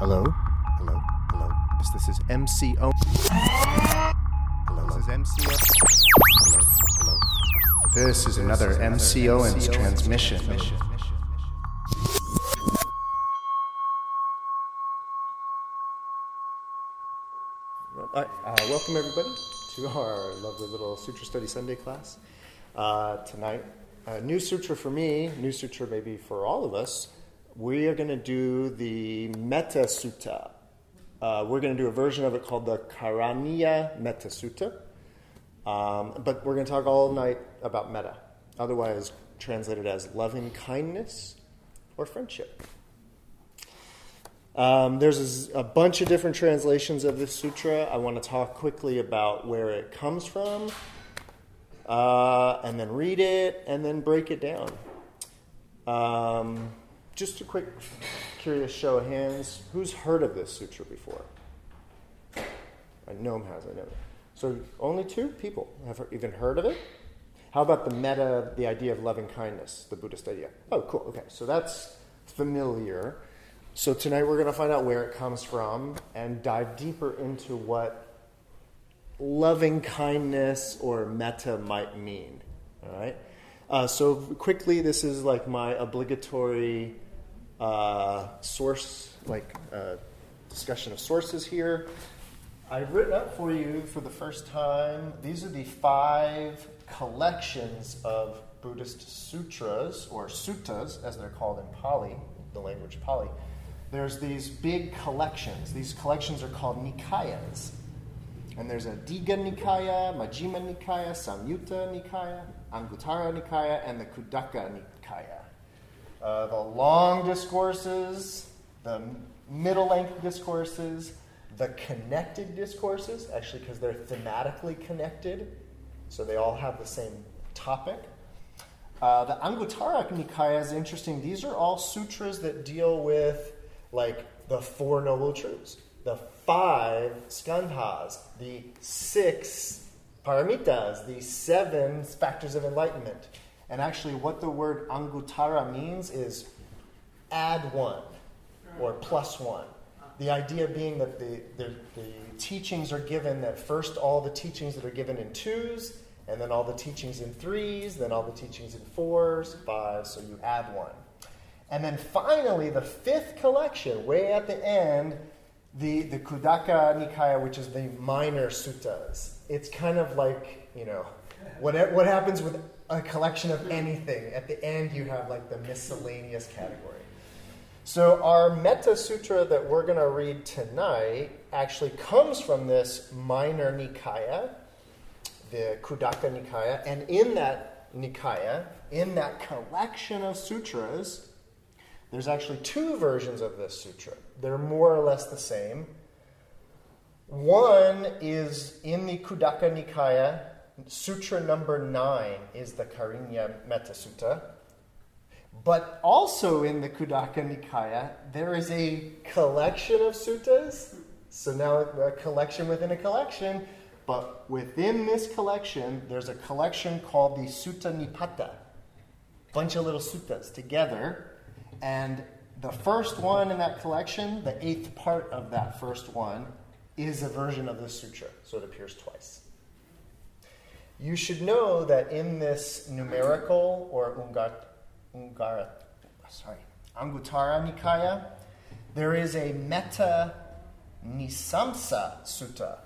Hello? Hello? Hello? This, this is MCO. Hello? This is MCO. Hello? Hello? This is another MCON's transmission. Uh, uh, welcome everybody to our lovely little Sutra Study Sunday class. Uh, tonight, a new sutra for me, new sutra maybe for all of us. We are going to do the Metta Sutta. Uh, we're going to do a version of it called the Karaniya Metta Sutta. Um, but we're going to talk all night about metta, otherwise translated as loving kindness or friendship. Um, there's a, bunch of different translations of this sutra. I want to talk quickly about where it comes from, uh, and then read it, and then break it down. Um, just a quick, curious show of hands. Who's heard of this sutra before? A Gnome has, I know. So only two people have even heard of it. How about the metta, the idea of loving kindness, the Buddhist idea? Oh, cool. Okay, so that's familiar. So tonight we're going to find out where it comes from and dive deeper into what loving kindness or metta might mean. All right. Uh, so quickly, this is like my obligatory uh, source, like uh, discussion of sources here. I've written up for you for the first time. These are the five collections of Buddhist sutras or suttas, as they're called in Pali, the language Pali there's these big collections. These collections are called Nikayas. And there's a Digha Nikaya, Majjhima Nikaya, Samyutta Nikaya, Anguttara Nikaya, and the Khuddaka Nikaya. Uh, the long discourses, the middle length discourses, the connected discourses, actually, because they're thematically connected, so they all have the same topic. Uh, the Anguttara Nikaya is interesting. These are all sutras that deal with like the Four Noble Truths, the five skandhas, the six paramitas, the seven factors of enlightenment. And actually, what the word anguttara means is add one or plus one. The idea being that the, the, the teachings are given that first all the teachings that are given in twos, and then all the teachings in threes, then all the teachings in fours, fives, so you add one. And then finally, the fifth collection, way at the end, the, the Khuddaka Nikaya, which is the minor suttas. It's kind of like, you know, what, what happens with a collection of anything. At the end, you have like the miscellaneous category. So, our Metta Sutra that we're going to read tonight actually comes from this minor Nikaya, the Khuddaka Nikaya. And in that Nikaya, in that collection of sutras, there's actually two versions of this sutra. They're more or less the same. One is in the Khuddaka Nikaya, Sutra number nine is the Karaniya Metta Sutta. But also in the Khuddaka Nikaya, there is a collection of suttas. So now a collection within a collection. But within this collection, there's a collection called the Sutta Nipata. Bunch of little suttas together and the first one in that collection, the eighth part of that first one, is a version of the sutra, so it appears twice. You should know that in this numerical or ungar, ungara, sorry, Anguttara Nikaya, there is a Metta Nisamsa Sutta.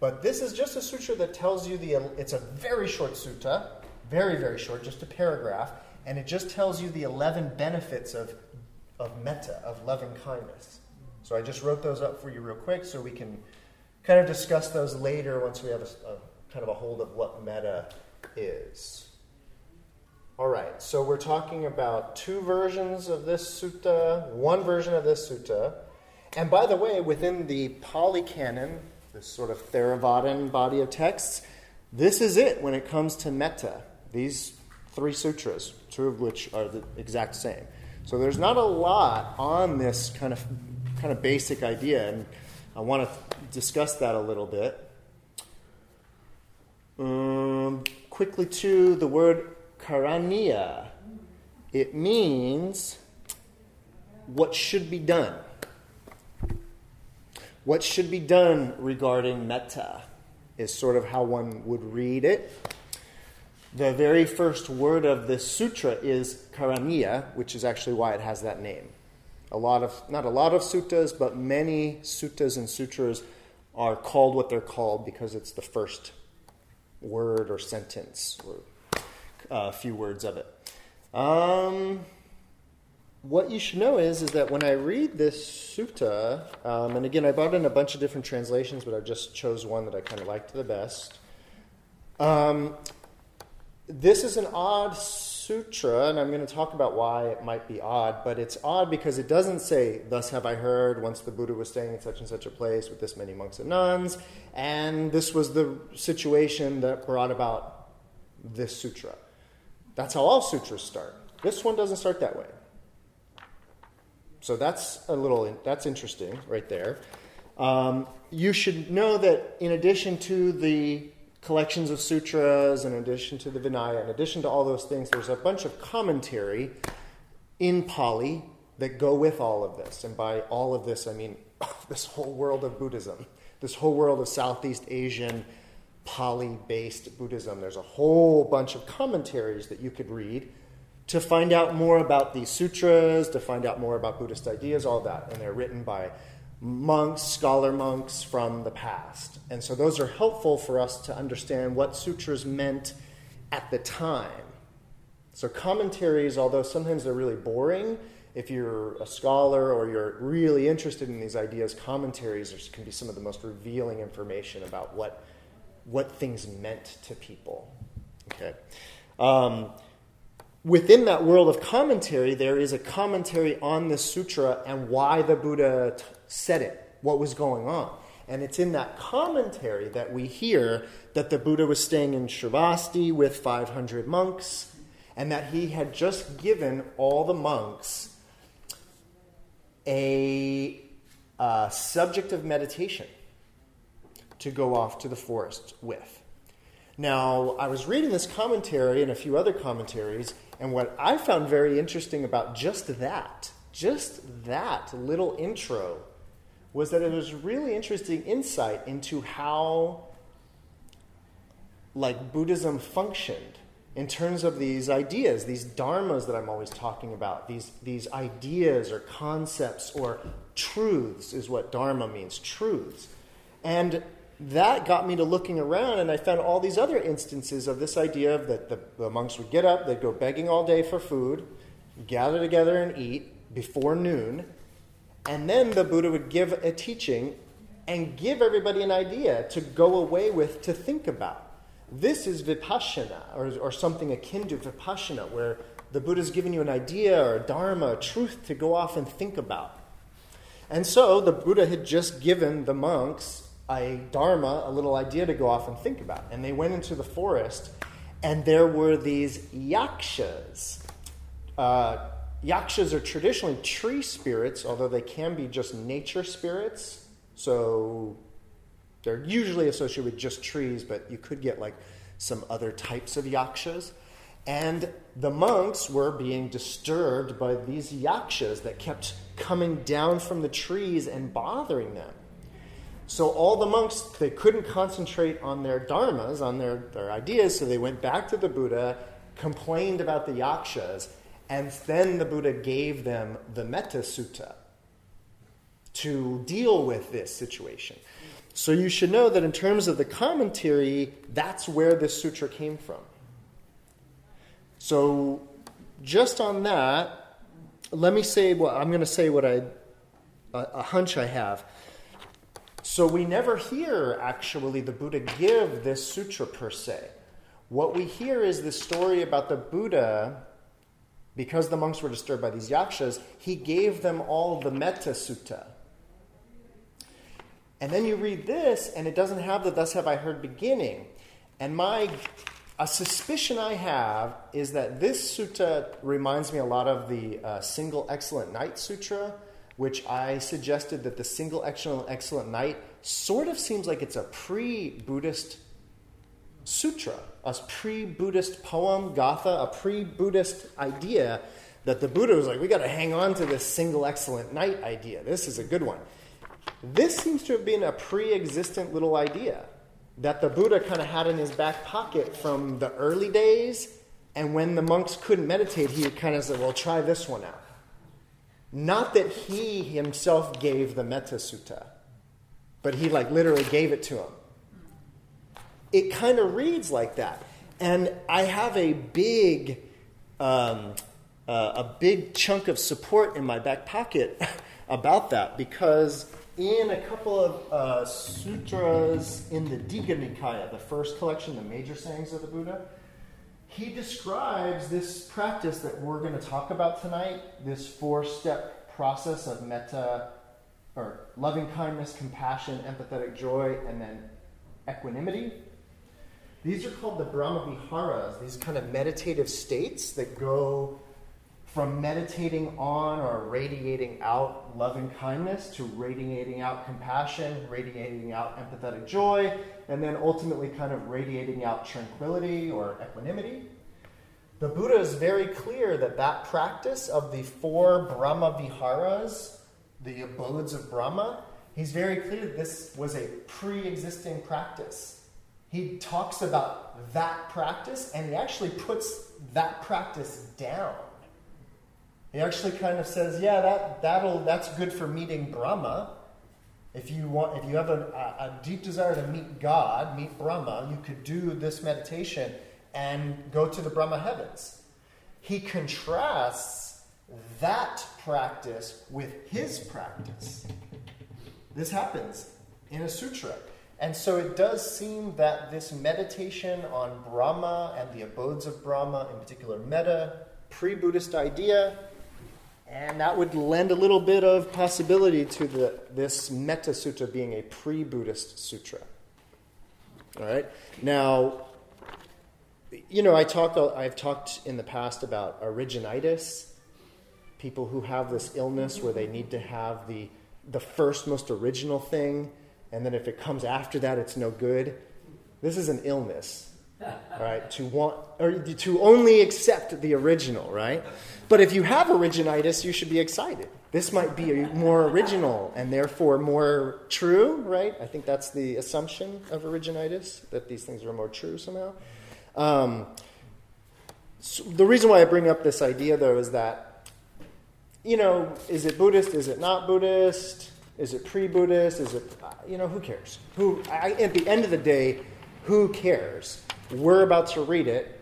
But this is just a sutra that tells you the, it's a very short sutta, very, very short, just a paragraph and it just tells you the 11 benefits of, of metta, of loving kindness. So I just wrote those up for you real quick so we can kind of discuss those later once we have a, a kind of a hold of what metta is. All right, so we're talking about two versions of this sutta, one version of this sutta. And by the way, within the Pali Canon, this sort of Theravadan body of texts, this is it when it comes to metta. These three sutras, two of which are the exact same. So there's not a lot on this kind of kind of basic idea, and I want to discuss that a little bit. Um, quickly, to the word karaniya, it means what should be done. What should be done regarding metta is sort of how one would read it. The very first word of this sutra is karaniya, which is actually why it has that name. A lot of, not a lot of suttas, but many suttas and sutras are called what they're called because it's the first word or sentence or a few words of it. Um, what you should know is, is that when I read this sutta, um, and again, I brought in a bunch of different translations, but I just chose one that I kind of liked the best. Um, this is an odd sutra, and I'm going to talk about why it might be odd, but it's odd because it doesn't say, Thus have I heard, once the Buddha was staying in such and such a place with this many monks and nuns, and this was the situation that brought about this sutra. That's how all sutras start. This one doesn't start that way. So that's a little that's interesting right there. Um, you should know that in addition to the collections of sutras, in addition to the Vinaya, in addition to all those things, there's a bunch of commentary in Pali that go with all of this. And by all of this, I mean this whole world of Buddhism, this whole world of Southeast Asian Pali based Buddhism. There's a whole bunch of commentaries that you could read to find out more about these sutras, to find out more about Buddhist ideas, all that. And they're written by monks, scholar monks from the past. And so those are helpful for us to understand what sutras meant at the time. So commentaries, although sometimes they're really boring, if you're a scholar or you're really interested in these ideas, commentaries can be some of the most revealing information about what, what things meant to people. Okay. Um, within that world of commentary, there is a commentary on the sutra and why the Buddha t- said it, what was going on. And it's in that commentary that we hear that the Buddha was staying in Shravasti with 500 monks and that he had just given all the monks a, a subject of meditation to go off to the forest with. Now, I was reading this commentary and a few other commentaries, and what I found very interesting about just that, just that little intro, was that it was really interesting insight into how like Buddhism functioned in terms of these ideas, these dharmas that I'm always talking about, these, these ideas or concepts or truths is what dharma means, truths. And that got me to looking around, and I found all these other instances of this idea of that the, the monks would get up, they'd go begging all day for food, gather together and eat before noon, and then the Buddha would give a teaching and give everybody an idea to go away with to think about. This is vipassana, or, or something akin to vipassana, where the Buddha's giving you an idea or a dharma, a truth to go off and think about. And so the Buddha had just given the monks a dharma, a little idea to go off and think about. And they went into the forest, and there were these yakshas. Uh, yakshas are traditionally tree spirits, although they can be just nature spirits. So they're usually associated with just trees, but you could get like some other types of yakshas. And the monks were being disturbed by these yakshas that kept coming down from the trees and bothering them. So all the monks, they couldn't concentrate on their dharmas, on their, their ideas, so they went back to the Buddha, complained about the yakshas, and then the Buddha gave them the Metta Sutta to deal with this situation. So you should know that in terms of the commentary, that's where this sutra came from. So just on that, let me say what I'm going to say what I a, a hunch I have. So we never hear actually the Buddha give this sutra per se. What we hear is the story about the Buddha, because the monks were disturbed by these yakshas, he gave them all the Metta Sutta. And then you read this, and it doesn't have the Thus Have I Heard beginning. And my a suspicion I have is that this sutta reminds me a lot of the uh, Single Excellent Night Sutra, which I suggested that the single excellent, night sort of seems like it's a pre Buddhist sutra, a pre Buddhist poem, Gatha, a pre Buddhist idea that the Buddha was like, we got to hang on to this single excellent night idea. This is a good one. This seems to have been a pre existent little idea that the Buddha kind of had in his back pocket from the early days. And when the monks couldn't meditate, he kind of said, Well, try this one out. Not that he himself gave the Metta Sutta, but he like literally gave it to him. It kind of reads like that. And I have a big, um, uh, a big chunk of support in my back pocket about that because in a couple of uh, sutras in the Digha Nikaya, the first collection, the major sayings of the Buddha, he describes this practice that we're going to talk about tonight, this four step process of metta, or loving kindness, compassion, empathetic joy, and then equanimity. These are called the Brahma Viharas, these kind of meditative states that go from meditating on or radiating out loving kindness to radiating out compassion, radiating out empathetic joy, and then ultimately kind of radiating out tranquility or equanimity. The Buddha is very clear that that practice of the four Brahma Viharas, the abodes of Brahma, he's very clear that this was a pre existing practice. He talks about that practice and he actually puts that practice down. He actually kind of says, yeah, that, that'll, that's good for meeting Brahma. If you, want, if you have a, a deep desire to meet God, meet Brahma, you could do this meditation and go to the Brahma heavens. He contrasts that practice with his practice. This happens in a sutra. And so it does seem that this meditation on Brahma and the abodes of Brahma, in particular metta, pre Buddhist idea, and that would lend a little bit of possibility to the, this Metta Sutta being a pre Buddhist sutra. All right? Now, you know, I talk, I've talked in the past about originitis, people who have this illness where they need to have the, the first most original thing, and then if it comes after that, it's no good. This is an illness, right? To want, or to only accept the original, right? But if you have originitis, you should be excited. This might be more original and therefore more true, right? I think that's the assumption of originitis, that these things are more true somehow. Um, so the reason why I bring up this idea, though, is that, you know, is it Buddhist? Is it not Buddhist? Is it pre Buddhist? Is it, you know, who cares? Who, I, at the end of the day, who cares? We're about to read it.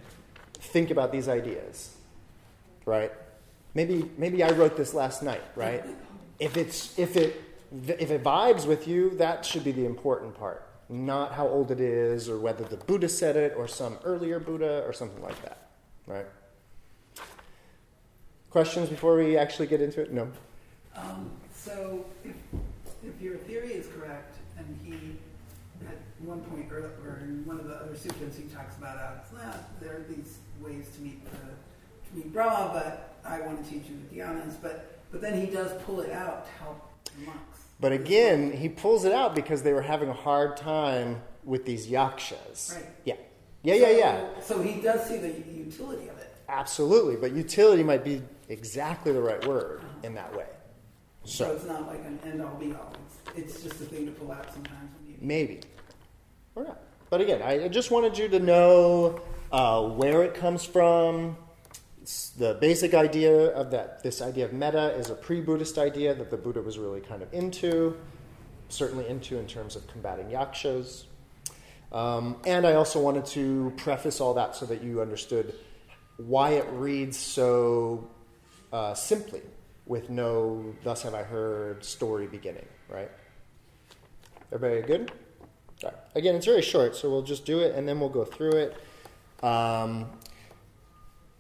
Think about these ideas right? Maybe, maybe I wrote this last night, right? If, it's, if, it, if it vibes with you, that should be the important part, not how old it is or whether the Buddha said it or some earlier Buddha or something like that, right? Questions before we actually get into it? No. Um, so, if, if your theory is correct, and he at one point or, or in one of the other sutras he talks about uh, well, there are these ways to meet the to meet Brahma, but I want to teach you the dhyanas. But but then he does pull it out to help monks. But again, he pulls it out because they were having a hard time with these yakshas. Right. Yeah. Yeah, yeah, yeah. So he does see the utility of it. Absolutely, but utility might be exactly the right word in that way. So, so it's not like an end all be all. It's, it's just a thing to pull out sometimes. Maybe. Or not. But again, I just wanted you to know uh, where it comes from, the basic idea of that, this idea of metta, is a pre Buddhist idea that the Buddha was really kind of into, certainly into in terms of combating yakshas. Um, and I also wanted to preface all that so that you understood why it reads so uh, simply with no thus have I heard story beginning, right? Everybody good? Again, it's very short, so we'll just do it and then we'll go through it. Um,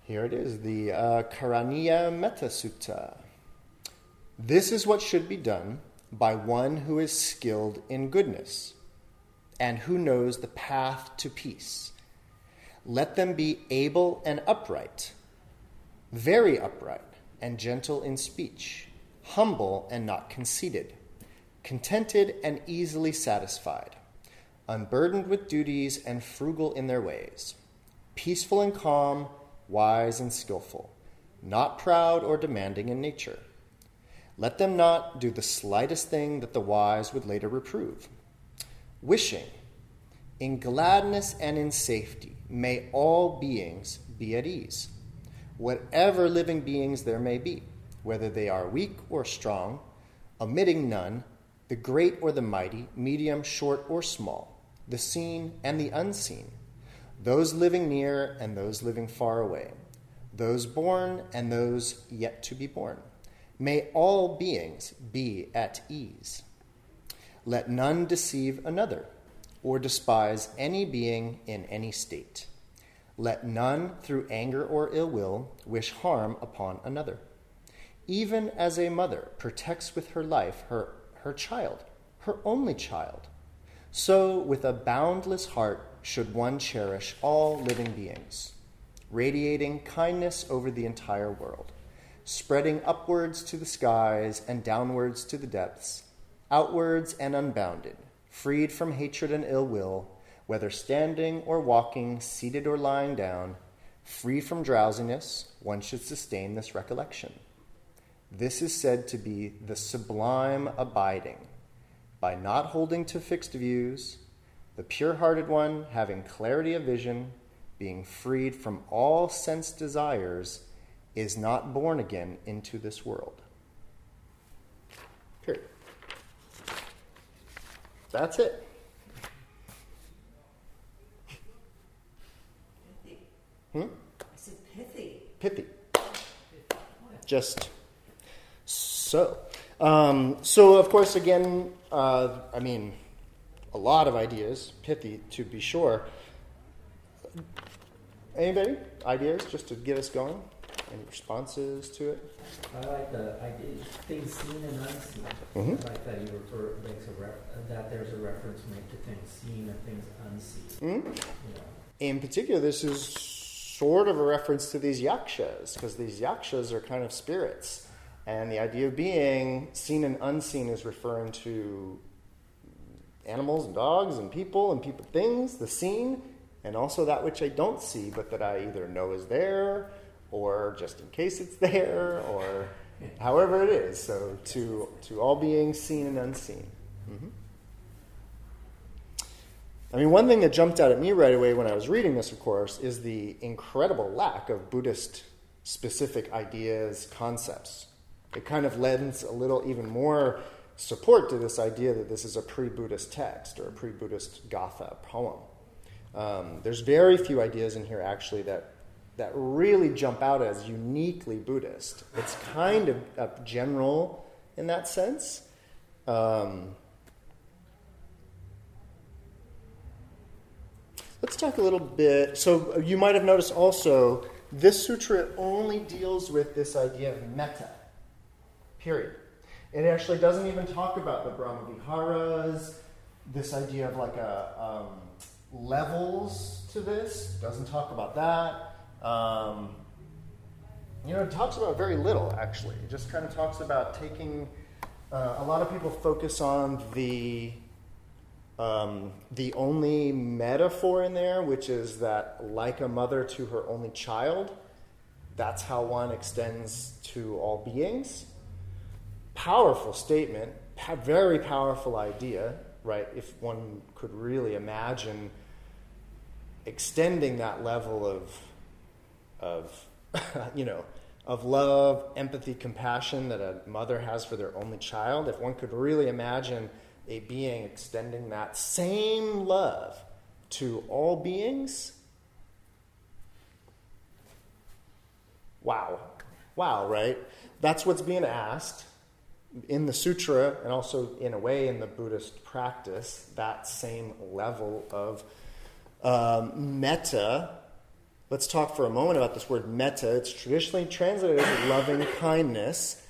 here it is, the uh, Karaniya Metta Sutta. This is what should be done by one who is skilled in goodness and who knows the path to peace. Let them be able and upright, very upright and gentle in speech, humble and not conceited, contented and easily satisfied, unburdened with duties and frugal in their ways, peaceful and calm wise and skillful, not proud or demanding in nature. Let them not do the slightest thing that the wise would later reprove. Wishing, in gladness and in safety, may all beings be at ease, whatever living beings there may be, whether they are weak or strong, omitting none, the great or the mighty, medium, short, or small, the seen and the unseen, those living near and those living far away, those born and those yet to be born. May all beings be at ease. Let none deceive another or despise any being in any state. Let none, through anger or ill will, wish harm upon another. Even as a mother protects with her life her, her child, her only child, so with a boundless heart should one cherish all living beings, radiating kindness over the entire world, spreading upwards to the skies and downwards to the depths, outwards and unbounded, freed from hatred and ill will whether standing or walking, seated or lying down, free from drowsiness, one should sustain this recollection. This is said to be the sublime abiding, by not holding to fixed views, the pure hearted one having clarity of vision, being freed from all sense desires, is not born again into this world. Period. That's it. Hmm? I said pithy. Pithy. Just so. Um, so, of course, again, uh, I mean, a lot of ideas, pithy to be sure. Anybody? Ideas just to get us going? Any responses to it? I like the idea, things seen and unseen. Mhm. I like that you refer, makes a ref, that there's a reference made to things seen and things unseen. Hmm? You know, In particular, this is sort of a reference to these yakshas, because these yakshas are kind of spirits. And the idea of being seen and unseen is referring to animals and dogs and people and people things, the seen, and also that which I don't see, but that I either know is there, or just in case it's there, or however it is. So to to all beings seen and unseen. I mean, one thing that jumped out at me right away when I was reading this, of course, is the incredible lack of Buddhist specific ideas, concepts. It kind of lends a little even more support to this idea that this is a pre Buddhist text or a pre Buddhist Gatha poem. Um, there's very few ideas in here actually that, that really jump out as uniquely Buddhist. It's kind of general in that sense. Um, Let's talk a little bit. So, you might have noticed also, this sutra only deals with this idea of metta, period. It actually doesn't even talk about the Brahma Viharas, this idea of like a um, levels to this. Doesn't talk about that. Um, you know, it talks about very little actually. It just kind of talks about taking. Uh, a lot of people focus on the um, the only metaphor in there, which is that like a mother to her only child, that's how one extends to all beings. Powerful statement, very powerful idea, right? If one could really imagine extending that level of, of you know, of love, empathy, compassion that a mother has for their only child, if one could really imagine a being extending that same love to all beings, wow. Wow, right? That's what's being asked in the sutra and also, in a way, in the Buddhist practice, that same level of um, metta. Let's talk for a moment about this word metta. It's traditionally translated as loving kindness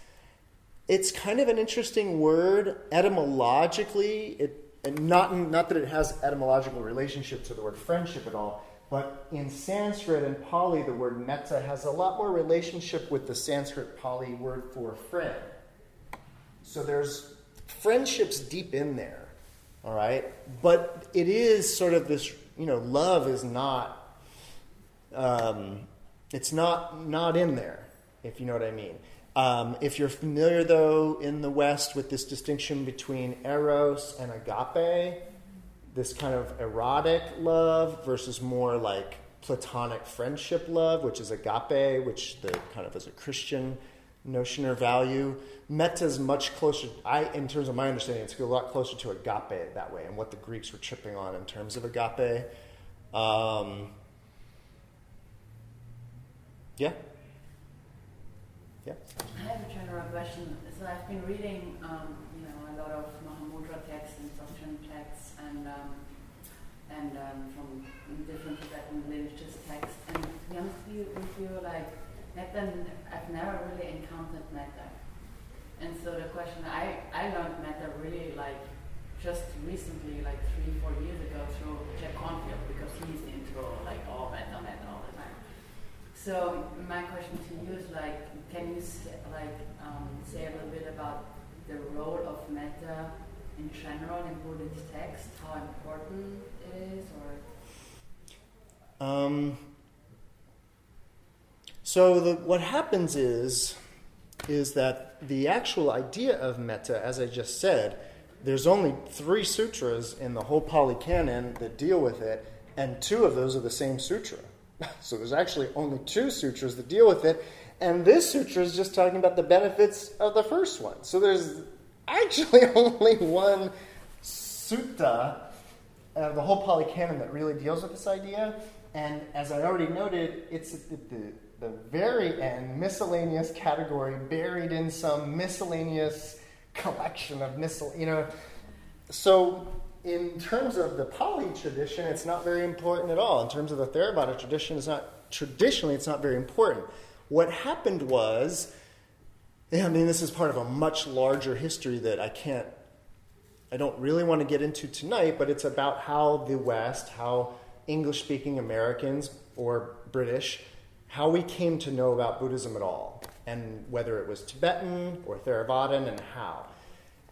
it's kind of an interesting word etymologically. It, and not, not that it has etymological relationship to the word friendship at all, but in Sanskrit and Pali, the word metta has a lot more relationship with the Sanskrit Pali word for friend. So there's friendships deep in there, all right? But it is sort of this, you know, love is not, um, it's not not in there, if you know what I mean. Um, if you're familiar, though, in the West with this distinction between eros and agape, this kind of erotic love versus more like platonic friendship love, which is agape, which the kind of as a Christian notion or value. Metta is much closer. I, in terms of my understanding, it's a lot closer to agape that way, and what the Greeks were tripping on in terms of agape. Um, yeah. I have a general question. So I've been reading, um, you know, a lot of Mahamudra texts and Dzogchen texts, and um, and um, from different Tibetan religious texts. And to be honest with you, with you like metta, I've never really encountered metta. And so the question, I I learned metta really like just recently, like three four years ago, through Jack Kornfield because he's into like all metta metta. So my question to you is like, can you say, like um, say a little bit about the role of metta in general in Buddhist text, how important it is, or Um, so the, what happens is is that the actual idea of metta, as I just said, there's only three sutras in the whole Pali Canon that deal with it, and two of those are the same sutra. So there's actually only two sutras that deal with it, and this sutra is just talking about the benefits of the first one. So there's actually only one sutta uh, the whole Pali Canon that really deals with this idea. And as I already noted, it's at the, the, very end, miscellaneous category, buried in some miscellaneous collection of miscel, you know. So in terms of the Pali tradition, it's not very important at all. In terms of the Theravada tradition, it's not traditionally it's not very important. What happened was, I mean, this is part of a much larger history that I can't I don't really want to get into tonight, but it's about how the West, how English speaking Americans or British, how we came to know about Buddhism at all, and whether it was Tibetan or Theravadan and how.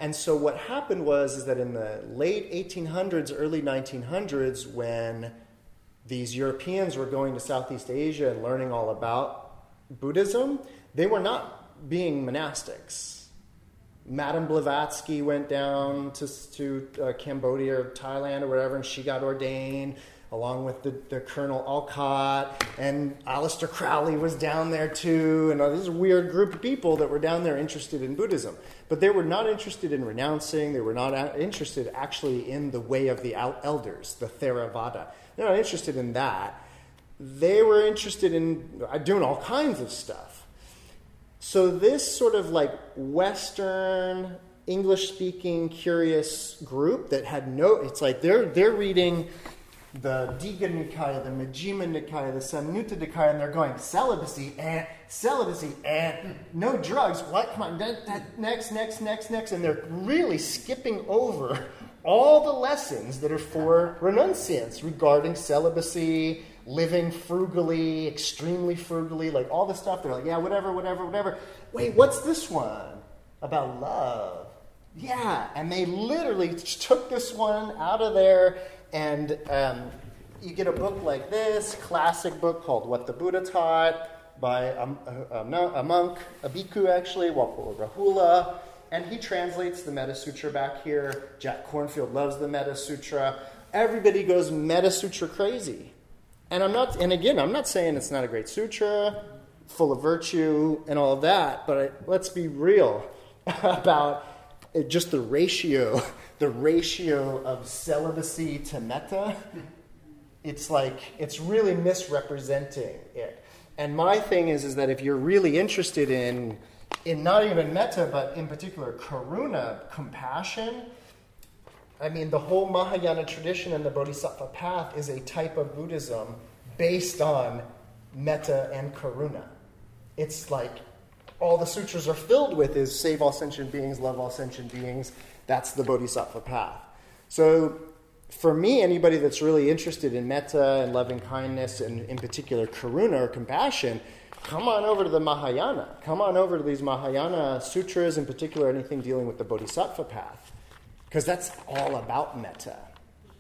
And so what happened was is that in the late 1800s, early 1900s, when these Europeans were going to Southeast Asia and learning all about Buddhism, they were not being monastics. Madame Blavatsky went down to, to uh, Cambodia or Thailand or whatever, and she got ordained along with the, the Colonel Olcott, and Aleister Crowley was down there too, and this weird group of people that were down there interested in Buddhism. But they were not interested in renouncing, they were not interested actually in the way of the elders, the Theravada. They're not interested in that. They were interested in uh, doing all kinds of stuff. So, this sort of like Western, English speaking, curious group that had no, it's like they're, they're reading the Digha Nikaya, the Majjhima Nikaya, the Samyutta Nikaya, and they're going celibacy and celibacy and no drugs. What? Come on, that, that, next, next, next, next, and they're really skipping over all the lessons that are for renunciants regarding celibacy, living frugally, extremely frugally, like all the stuff. They're like, yeah, whatever, whatever, whatever. Wait, what's this one about love? Yeah, and they literally took this one out of there, and um, you get a book like this, classic book called What the Buddha Taught by a, a, a monk, a bhikkhu actually, Walpola Rahula, and he translates the Metta Sutra back here. Jack Kornfield loves the Metta Sutra. Everybody goes Metta Sutra crazy. And I'm not, and again, I'm not saying it's not a great sutra, full of virtue and all of that, but I, let's be real about just the ratio, the ratio of celibacy to metta. It's like it's really misrepresenting it. And my thing is, is that if you're really interested in, in not even metta, but in particular karuna, compassion, I mean, the whole Mahayana tradition and the Bodhisattva path is a type of Buddhism based on metta and karuna. It's like all the sutras are filled with is save all sentient beings, love all sentient beings. That's the Bodhisattva path. So, for me, anybody that's really interested in metta and loving kindness, and in particular karuna or compassion, come on over to the Mahayana. Come on over to these Mahayana sutras, in particular, anything dealing with the Bodhisattva path. Because that's all about metta.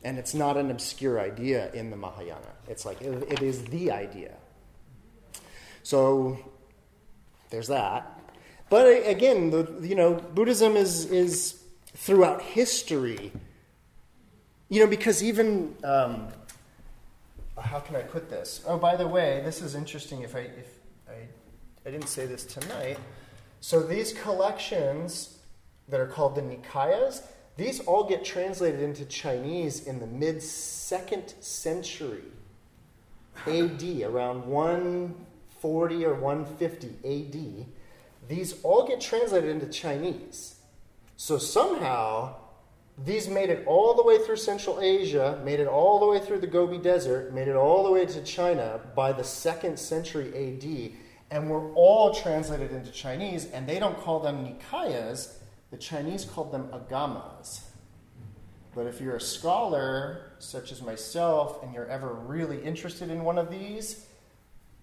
And it's not an obscure idea in the Mahayana. It's like, it, it is the idea. So, there's that. But again, the, you know, Buddhism is is throughout history. You know, because even um, how can I put this? Oh, by the way, this is interesting. If I if I I didn't say this tonight. So these collections that are called the Nikayas, these all get translated into Chinese in the mid second century AD, around 140 or 150 AD. These all get translated into Chinese. So somehow, these made it all the way through Central Asia, made it all the way through the Gobi Desert, made it all the way to China by the second century AD, and were all translated into Chinese. And they don't call them Nikayas, the Chinese called them Agamas. But if you're a scholar, such as myself, and you're ever really interested in one of these,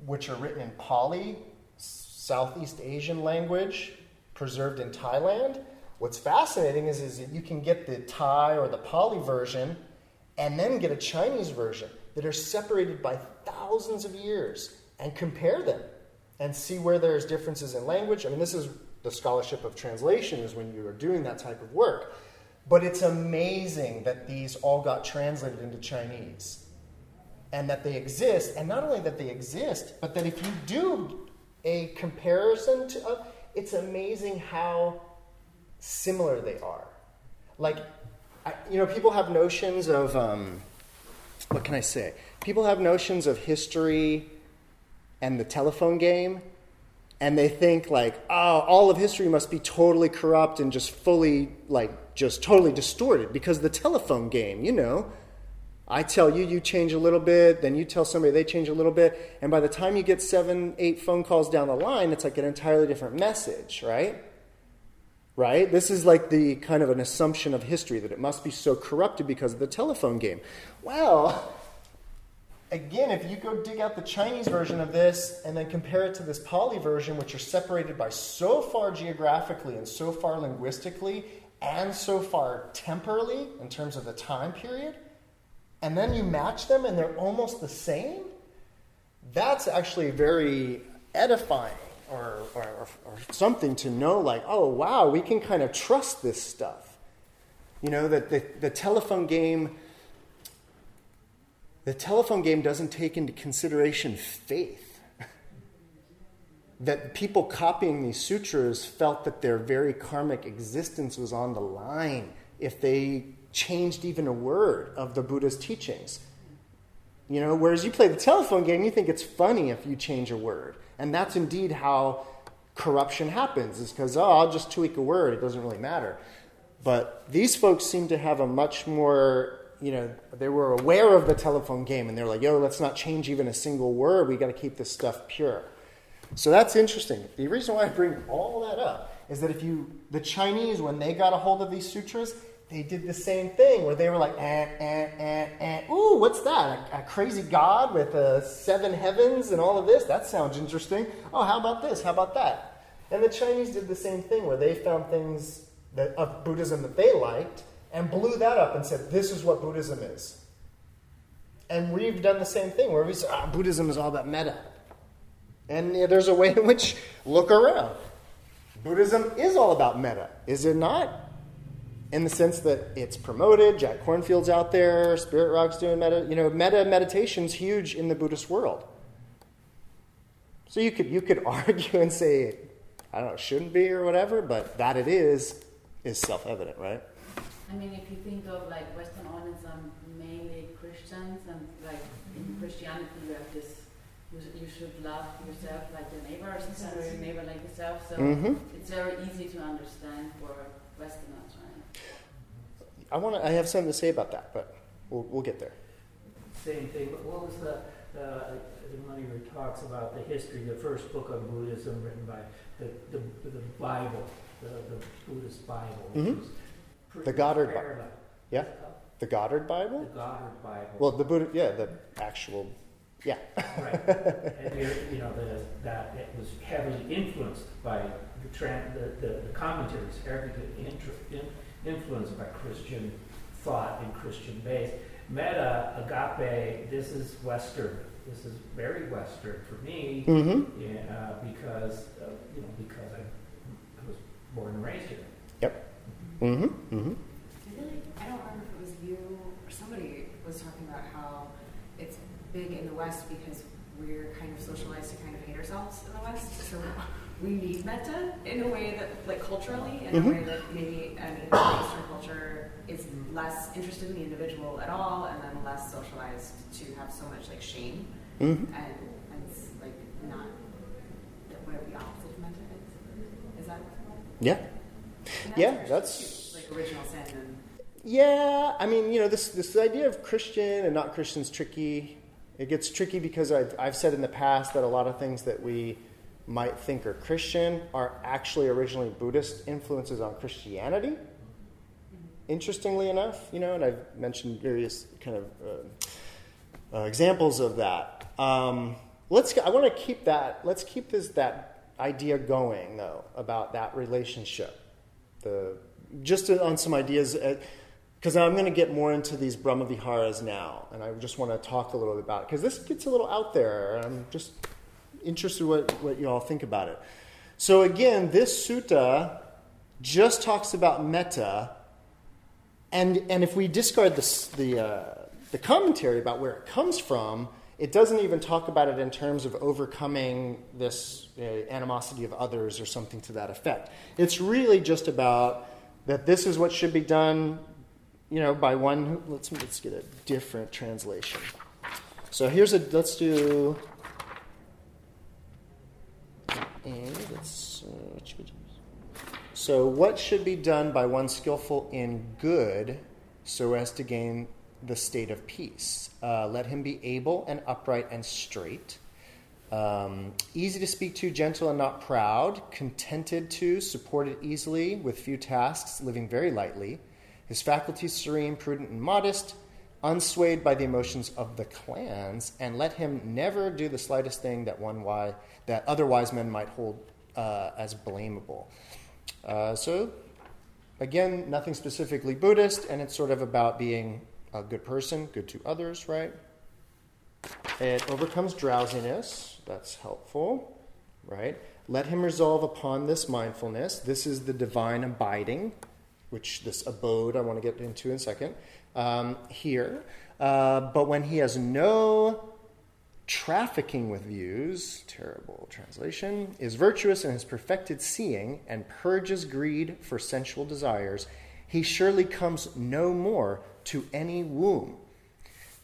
which are written in Pali, Southeast Asian language, preserved in Thailand, what's fascinating is, is that you can get the Thai or the Pali version and then get a Chinese version that are separated by thousands of years and compare them and see where there's differences in language. I mean, this is the scholarship of translation, is when you are doing that type of work. But it's amazing that these all got translated into Chinese and that they exist. And not only that they exist, but that if you do a comparison to, uh, it's amazing how similar they are. Like, I, you know, people have notions of, um, what can I say? People have notions of history and the telephone game, and they think like, oh, all of history must be totally corrupt and just fully, like, just totally distorted because the telephone game, you know. I tell you, you change a little bit, then you tell somebody they change a little bit, and by the time you get seven, eight phone calls down the line, it's like an entirely different message, right? Right? This is like the kind of an assumption of history that it must be so corrupted because of the telephone game. Well, again, if you go dig out the Chinese version of this and then compare it to this Pali version, which are separated by so far geographically and so far linguistically and so far temporally in terms of the time period, and then you match them and they're almost the same, that's actually very edifying or, or, or, something to know like, oh, wow, we can kind of trust this stuff. You know, that the, the telephone game the telephone game doesn't take into consideration faith. that people copying these sutras felt that their very karmic existence was on the line if they changed even a word of the Buddha's teachings. You know, whereas you play the telephone game, you think it's funny if you change a word. And that's indeed how corruption happens, is because, oh, I'll just tweak a word, it doesn't really matter. But these folks seem to have a much more you know, they were aware of the telephone game and they're like, yo, let's not change even a single word. We got to keep this stuff pure. So that's interesting. The reason why I bring all that up is that if you, the Chinese, when they got a hold of these sutras, they did the same thing where they were like, eh, eh, eh, eh. Ooh, what's that? A, a crazy god with uh, seven heavens and all of this? That sounds interesting. Oh, how about this? How about that? And the Chinese did the same thing where they found things that, of Buddhism that they liked and blew that up and said, this is what Buddhism is. And we've done the same thing where we say, ah, Buddhism is all about metta. And there's a way in which, look around. Buddhism is all about metta, is it not? In the sense that it's promoted, Jack Kornfield's out there, Spirit Rock's doing metta. You know, metta meditation's huge in the Buddhist world. So you could you could argue and say, I don't know, shouldn't be or whatever, but that it is is self evident, right? I mean, if you think of like Western audience are mainly Christians, and like in Christianity you have this, you should love yourself like your neighbor, or your neighbor like yourself. So Mhm. it's very easy to understand for Westerners? I want to. I have something to say about that, but we'll, we'll get there. Same thing, but what was the, uh, one of your talks about the history, the first book on Buddhism written by the, the, the Bible, the, the Buddhist Bible, Mhm. The Goddard Bible. Yeah, What's it called? the Goddard Bible. The. Goddard Bible. Well, the Buddha. Yeah, the actual. Yeah. Right. And you know, the, that it was heavily influenced by the, the, the, the commentaries, heavily intr- in, influenced by Christian thought and Christian base. Metta, agape, this is Western. This is very Western for me, Mm-hmm. yeah, uh, because, uh, you know, because I I, was born and raised here. Yep. Mm-hmm. Mm-hmm. I don't remember if it was you or somebody was talking about how it's big in the West because we're kind of socialized to kind of hate ourselves in the West. So we need metta in a way that, like culturally, in Mhm. a way that maybe an Eastern culture is less interested in the individual at all, and then less socialized to have so much like shame, Mm-hmm. and, and it's like not that whatever the opposite of metta is. Is that? Yeah. and Yeah, that's- like original sin and. Yeah, I mean, you know, this this idea of Christian and not Christian is tricky. It gets tricky because I've, I've said in the past that a lot of things that we might think are Christian are actually originally Buddhist influences on Christianity. Interestingly enough, you know, and I've mentioned various kind of uh, uh, examples of that. Um, let's. I want to keep that. Let's keep this that idea going though about that relationship. The just on some ideas. because I'm going to get more into these Brahma Viharas now, and I just want to talk a little bit about it because this gets a little out there. I'm just interested what what you all think about it. So again, this sutta just talks about metta, and and if we discard the the uh, the commentary about where it comes from, it doesn't even talk about it in terms of overcoming this uh, animosity of others or something to that effect. It's really just about that this is what should be done, you know, by one. Who, let's let's get a different translation. So here's a let's do. And uh, so, what should be done by one skillful in good so as to gain the state of peace? Uh, let him be able and upright and straight, um, easy to speak to, gentle and not proud, contented to, supported easily with few tasks, living very lightly, his faculties serene, prudent, and modest, unswayed by the emotions of the clans, and let him never do the slightest thing that one wise, that other wise men might hold uh, as blamable. Uh, so, again, nothing specifically Buddhist, and it's sort of about being a good person, good to others, right? It overcomes drowsiness. That's helpful, right? Let him resolve upon this mindfulness. This is the divine abiding, which this abode I want to get into in a second. Um, here, uh, but when he has no trafficking with views, terrible translation, is virtuous and has perfected seeing and purges greed for sensual desires, he surely comes no more to any womb.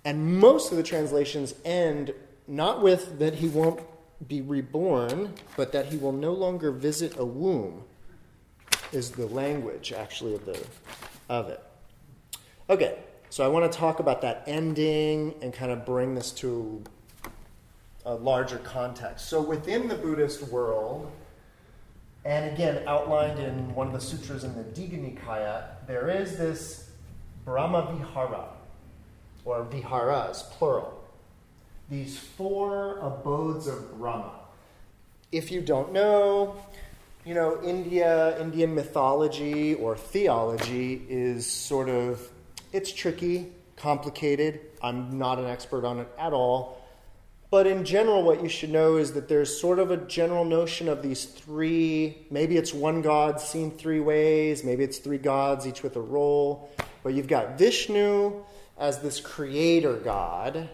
And most of the translations end not with that he won't be reborn, but that he will no longer visit a womb, is the language actually of, the, of it. Okay, so I want to talk about that ending and kind of bring this to a larger context. So within the Buddhist world, and again outlined in one of the sutras in the Digha Nikaya, there is this Brahma Vihara, or Viharas, plural. These four abodes of Brahma. If you don't know, you know, India, Indian mythology or theology is sort of, it's tricky, complicated. I'm not an expert on it at all. But in general, what you should know is that there's sort of a general notion of these three maybe it's one God seen three ways, maybe it's three gods, each with a role. But you've got Vishnu as this creator God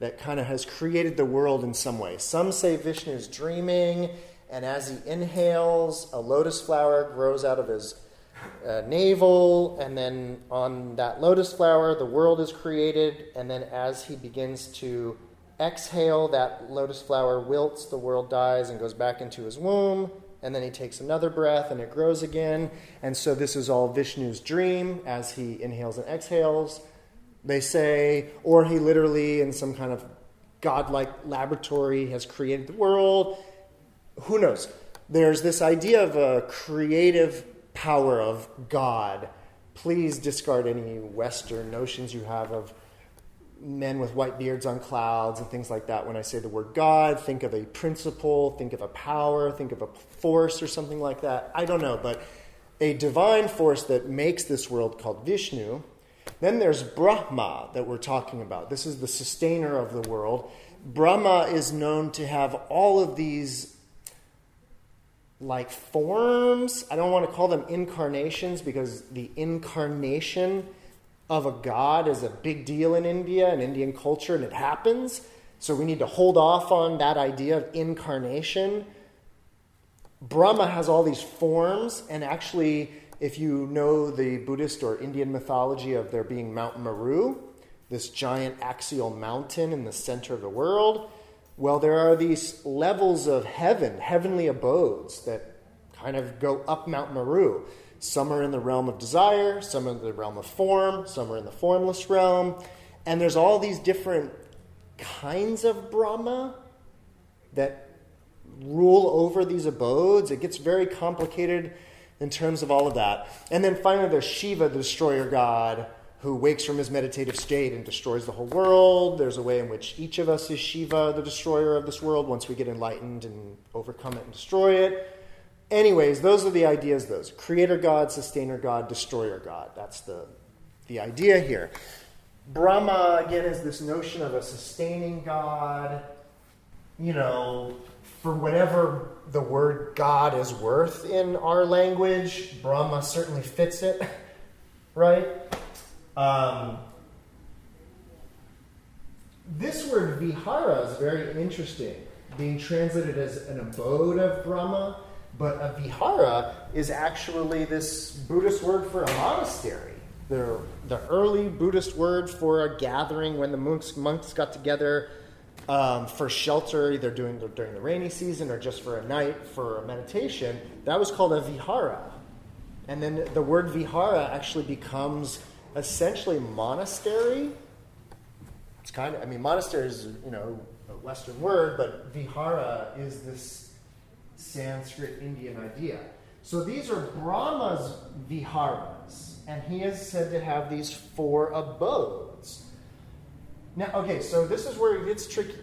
that kind of has created the world in some way. Some say Vishnu is dreaming, and as he inhales, a lotus flower grows out of his uh, navel, and then on that lotus flower, the world is created, and then as he begins to exhale, that lotus flower wilts, the world dies, and goes back into his womb. And then he takes another breath and it grows again. And so this is all Vishnu's dream as he inhales and exhales. They say, or he literally, in some kind of godlike laboratory, has created the world. Who knows? There's this idea of a creative power of God. Please discard any Western notions you have of men with white beards on clouds and things like that. When I say the word God, think of a principle, think of a power, think of a force or something like that. I don't know, but a divine force that makes this world called Vishnu. Then there's Brahma that we're talking about. This is the sustainer of the world. Brahma is known to have all of these like forms. I don't want to call them incarnations because the incarnation of a god is a big deal in India and Indian culture, and it happens. So we need to hold off on that idea of incarnation. Brahma has all these forms, and actually, if you know the Buddhist or Indian mythology of there being Mount Meru, this giant axial mountain in the center of the world, well, there are these levels of heaven, heavenly abodes that kind of go up Mount Meru. Some are in the realm of desire, some are in the realm of form, some are in the formless realm. And there's all these different kinds of Brahma that rule over these abodes. It gets very complicated in terms of all of that. And then finally, there's Shiva, the destroyer god, who wakes from his meditative state and destroys the whole world. There's a way in which each of us is Shiva, the destroyer of this world, once we get enlightened and overcome it and destroy it. Anyways, those are the ideas, those creator God, sustainer God, destroyer God. That's the, the idea here. Brahma, again, is this notion of a sustaining God, you know, for whatever the word God is worth in our language, Brahma certainly fits it, right? Um, this word vihara is very interesting, being translated as an abode of Brahma, but a vihara is actually this Buddhist word for a monastery. The, the early Buddhist word for a gathering when the monks, monks got together um, for shelter, either the, during the rainy season or just for a night for a meditation, that was called a vihara. And then the word vihara actually becomes essentially monastery. It's kind of, I mean, monastery is, you know, a Western word, but vihara is this Sanskrit Indian idea. So these are Brahma's viharas, and he is said to have these four abodes. Now, okay, so this is where it gets tricky.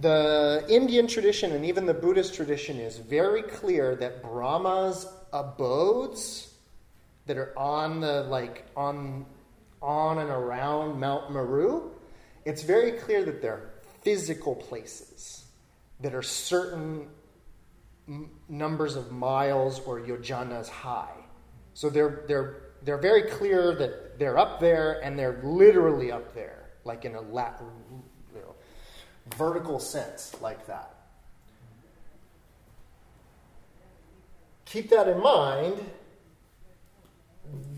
The Indian tradition and even the Buddhist tradition is very clear that Brahma's abodes that are on the like on on and around Mount Meru, it's very clear that they're physical places that are certain m- numbers of miles or yojanas high. So they're they're they're very clear that they're up there and they're literally up there, like in a lat, you know, vertical sense, like that. Keep that in mind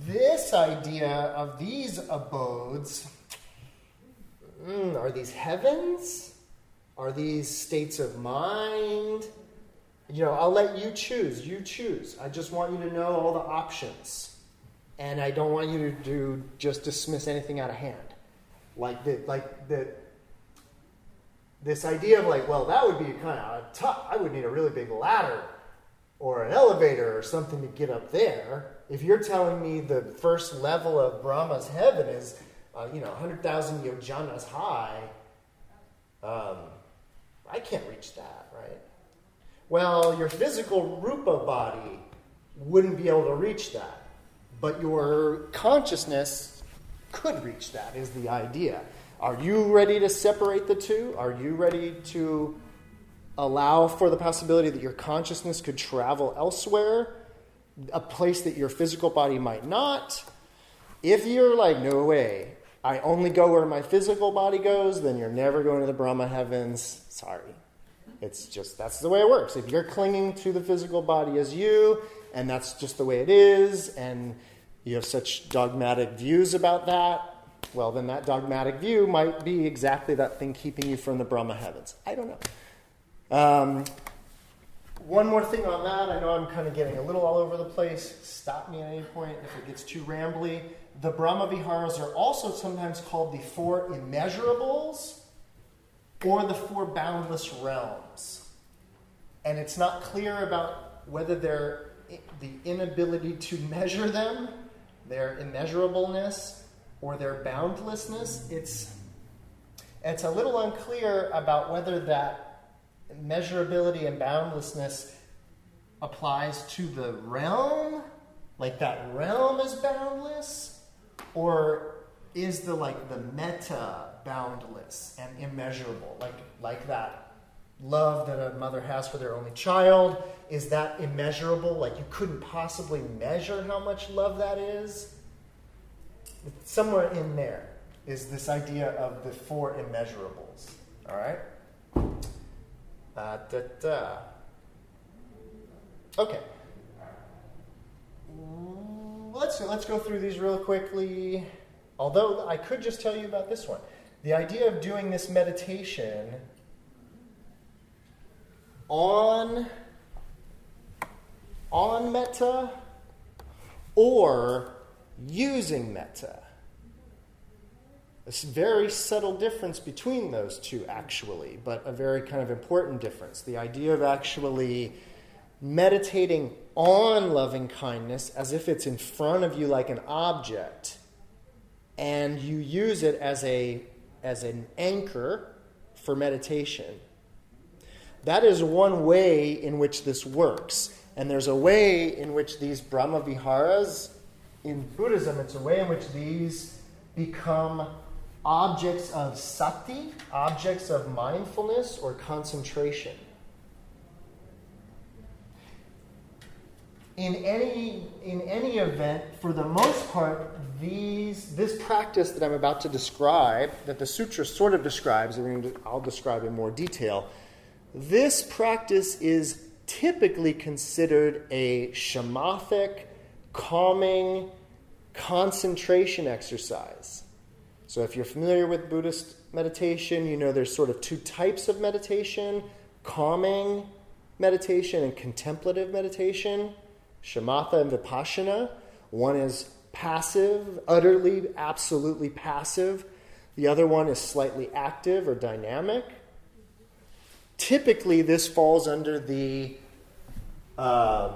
this idea of these abodes mm, are these heavens? Are these states of mind? You know, I'll let you choose. You choose. I just want you to know all the options. And I don't want you to do, just dismiss anything out of hand. Like the, like the, this idea of like, well, that would be kind of tough. I would need a really big ladder or an elevator or something to get up there if you're telling me the first level of Brahma's heaven is, uh, you know, 100,000 yojanas high, um, I can't reach that, right? Well, your physical rupa body wouldn't be able to reach that, but your consciousness could reach that, is the idea. Are you ready to separate the two? Are you ready to allow for the possibility that your consciousness could travel elsewhere? a place that your physical body might not. If you're like, no way, I only go where my physical body goes, then you're never going to the Brahma heavens. Sorry. It's just, that's the way it works. If you're clinging to the physical body as you, and that's just the way it is, and you have such dogmatic views about that, well, then that dogmatic view might be exactly that thing keeping you from the Brahma heavens. I don't know. Um, one more thing on that. I know I'm kind of getting a little all over the place. Stop me at any point if it gets too rambly. The Brahma Viharas are also sometimes called the four immeasurables or the four boundless realms. And it's not clear about whether they're the inability to measure them, their immeasurableness, or their boundlessness. It's, it's a little unclear about whether that measurability and boundlessness applies to the realm, like that realm is boundless, or is the like the metta boundless and immeasurable, like like that, love that a mother has for their only child. Is that immeasurable? Like you couldn't possibly measure how much love that is? Somewhere in there is this idea of the four immeasurables. All right? Uh, da, da. Okay. Let's, let's go through these real quickly. Although I could just tell you about this one. The idea of doing this meditation on, on metta or using metta. A very subtle difference between those two, actually, but a very kind of important difference. The idea of actually meditating on loving kindness as if it's in front of you like an object, and you use it as, a, as an anchor for meditation. That is one way in which this works. And there's a way in which these Brahma Viharas, in Buddhism, it's a way in which these become objects of sati, objects of mindfulness or concentration. In any, in any event, for the most part, these, this practice that I'm about to describe, that the sutra sort of describes, and I'll describe in more detail, this practice is typically considered a shamathic, calming, concentration exercise. So, if you're familiar with Buddhist meditation, you know there's sort of two types of meditation calming meditation and contemplative meditation, shamatha and vipassana. One is passive, utterly, absolutely passive. The other one is slightly active or dynamic. Typically, this falls under the um,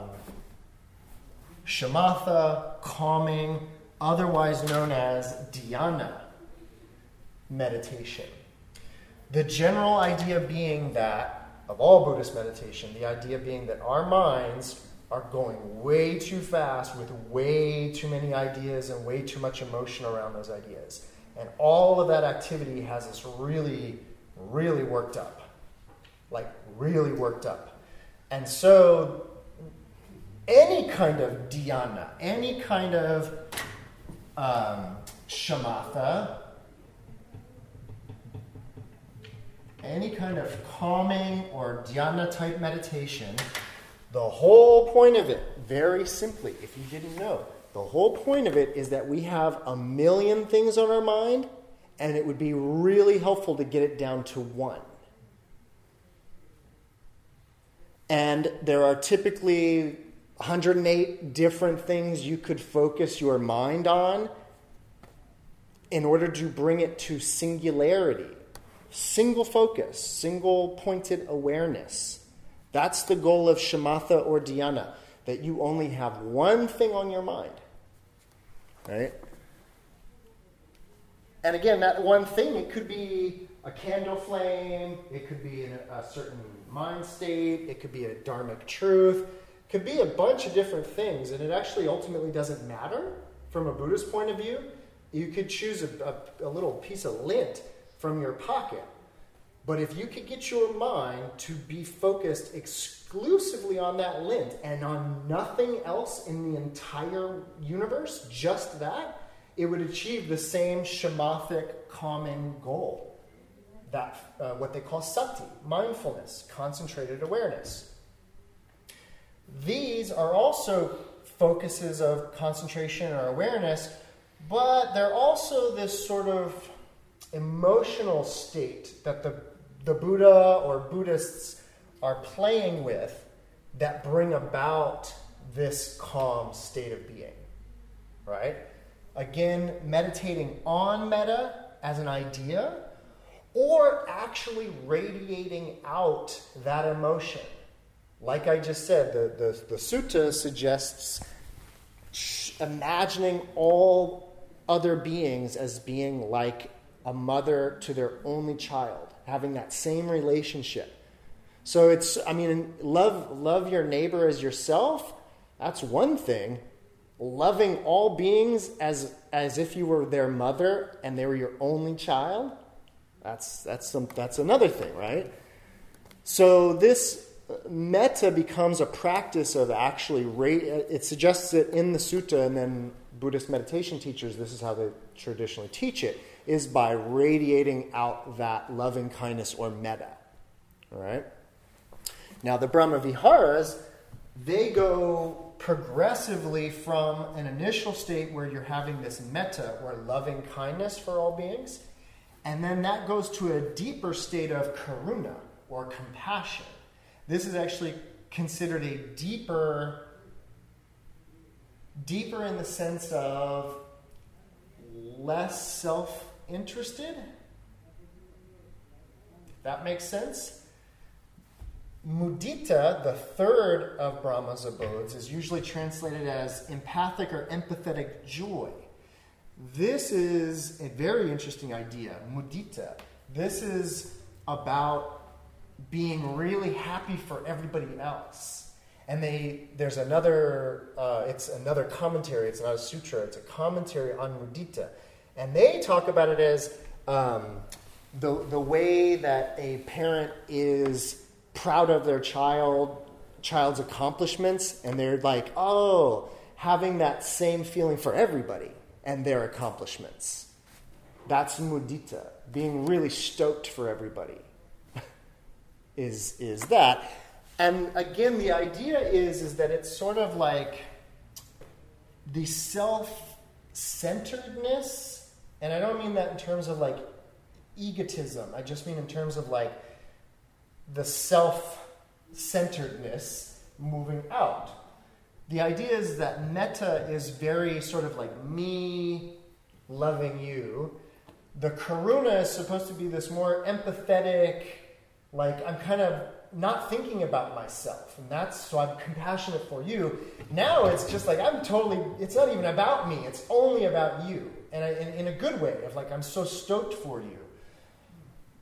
shamatha, calming, otherwise known as dhyana meditation. The general idea being that, of all Buddhist meditation, the idea being that our minds are going way too fast with way too many ideas and way too much emotion around those ideas. And all of that activity has us really, really worked up. Like, really worked up. And so, any kind of dhyana, any kind of um, shamatha, any kind of calming or dhyana type meditation, the whole point of it, very simply, if you didn't know, the whole point of it is that we have a million things on our mind, and it would be really helpful to get it down to one. And there are typically 108 different things you could focus your mind on in order to bring it to singularity single focus, single pointed awareness. That's the goal of shamatha or dhyana, that you only have one thing on your mind. Right? And again, that one thing, it could be a candle flame, it could be a, certain mind state, it could be a dharmic truth, it could be a bunch of different things, and it actually ultimately doesn't matter from a Buddhist point of view. You could choose a, a, a little piece of lint from your pocket. But if you could get your mind to be focused exclusively on that lint and on nothing else in the entire universe, just that, it would achieve the same shamathic common goal. That uh, what they call sati, mindfulness, concentrated awareness. These are also focuses of concentration or awareness, but they're also this sort of emotional state that the, the Buddha or Buddhists are playing with that bring about this calm state of being. Right? Again, meditating on metta as an idea or actually radiating out that emotion. Like I just said, the, the, the sutta suggests imagining all other beings as being like a mother to their only child, having that same relationship. So it's, I mean, love, love your neighbor as yourself, that's one thing. Loving all beings as, as if you were their mother and they were your only child, that's, that's, some, that's another thing, right? So this metta becomes a practice of actually, it suggests it in the sutta, and then Buddhist meditation teachers, this is how they traditionally teach it, is by radiating out that loving kindness or metta. All right? Now, the Brahma Viharas, they go progressively from an initial state where you're having this metta or loving kindness for all beings, and then that goes to a deeper state of karuna or compassion. This is actually considered a deeper, deeper in the sense of less self interested. If that makes sense. Mudita, the third of Brahma's abodes, is usually translated as empathic or empathetic joy. This is a very interesting idea, mudita. This is about being really happy for everybody else. And they, there's another, uh, it's another commentary. It's not a sutra. It's a commentary on mudita, and they talk about it as um, the the way that a parent is proud of their child child's accomplishments, and they're like, oh, having that same feeling for everybody and their accomplishments. That's mudita, being really stoked for everybody is, is that. And again, the idea is, is that it's sort of like the self centeredness, and I don't mean that in terms of like egotism, I just mean in terms of like the self centeredness moving out. The idea is that metta is very sort of like me loving you. The karuna is supposed to be this more empathetic, like I'm kind of not thinking about myself and that's so i'm compassionate for you now it's just like i'm totally it's not even about me it's only about you and I, in, in a good way of like i'm so stoked for you.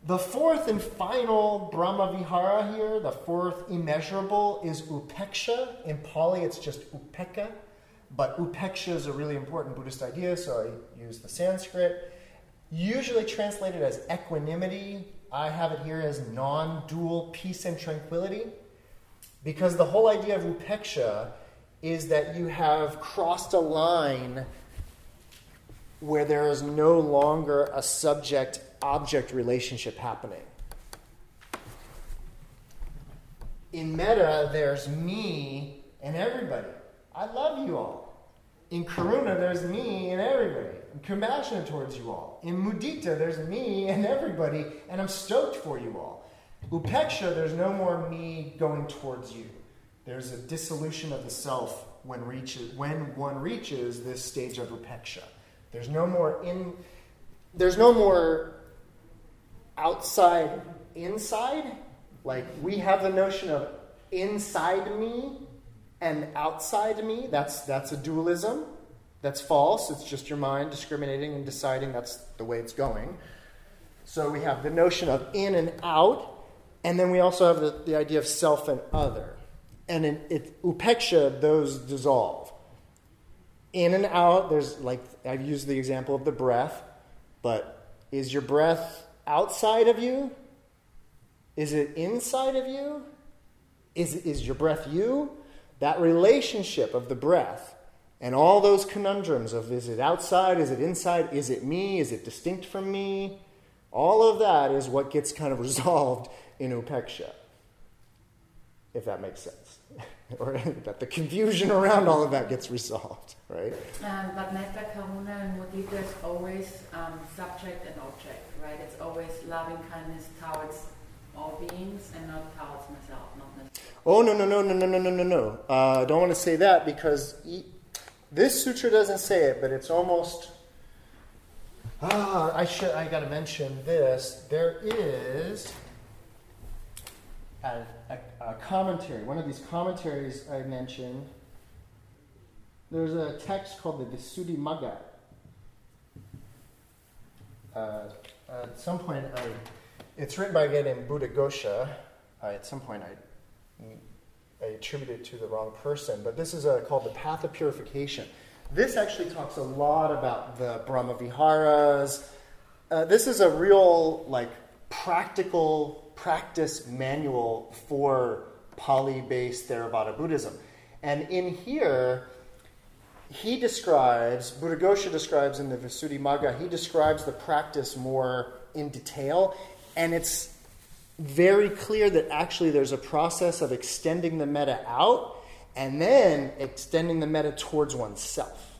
The fourth and final brahma vihara here the fourth immeasurable is upeksha. In pali it's just upekkha but upeksha is a really important buddhist idea so i use the sanskrit. Usually translated as equanimity. I have it here as non dual peace and tranquility. Because the whole idea of upeksha is that you have crossed a line where there is no longer a subject object relationship happening. In metta, there's me and everybody. I love you all. In karuna, there's me and everybody. I'm compassionate towards you all. In mudita, there's me and everybody, and I'm stoked for you all. Upeksha, there's no more me going towards you. There's a dissolution of the self when reaches when one reaches this stage of upeksha. There's no more in there's no more outside inside. Like we have the notion of inside me and outside me. That's that's a dualism. That's false. It's just your mind discriminating and deciding that's the way it's going. So we have the notion of in and out, and then we also have the, the idea of self and other. And in it, upeksha, those dissolve. In and out, there's like, I've used the example of the breath, but is your breath outside of you? Is it inside of you? Is, is your breath you? That relationship of the breath and all those conundrums of is it outside, is it inside, is it me, is it distinct from me, all of that is what gets kind of resolved in upeksha, if that makes sense. or that the confusion around all of that gets resolved, right? Um, but metta, karuna, and mudita is always um, subject and object, right? It's always loving kindness towards all beings and not towards myself, not myself. Oh, no, no, no, no, no, no, no, no, no. Uh, I don't want to say that because this sutra doesn't say it, but it's almost. Ah, I should. I got to mention this. There is a, a commentary. One of these commentaries I mentioned. There's a text called the Visuddhimagga. Uh, at some point, I, it's written by a guy named Buddhaghosa. Uh, at some point, I I attribute it to the wrong person, but this is a, called the Path of Purification. This actually talks a lot about the Brahma Viharas. Uh, this is a real, like, practical practice manual for Pali based Theravada Buddhism. And in here, he describes, Buddhaghosa describes in the Visuddhimagga, he describes the practice more in detail. And it's very clear that actually there's a process of extending the metta out and then extending the metta towards oneself.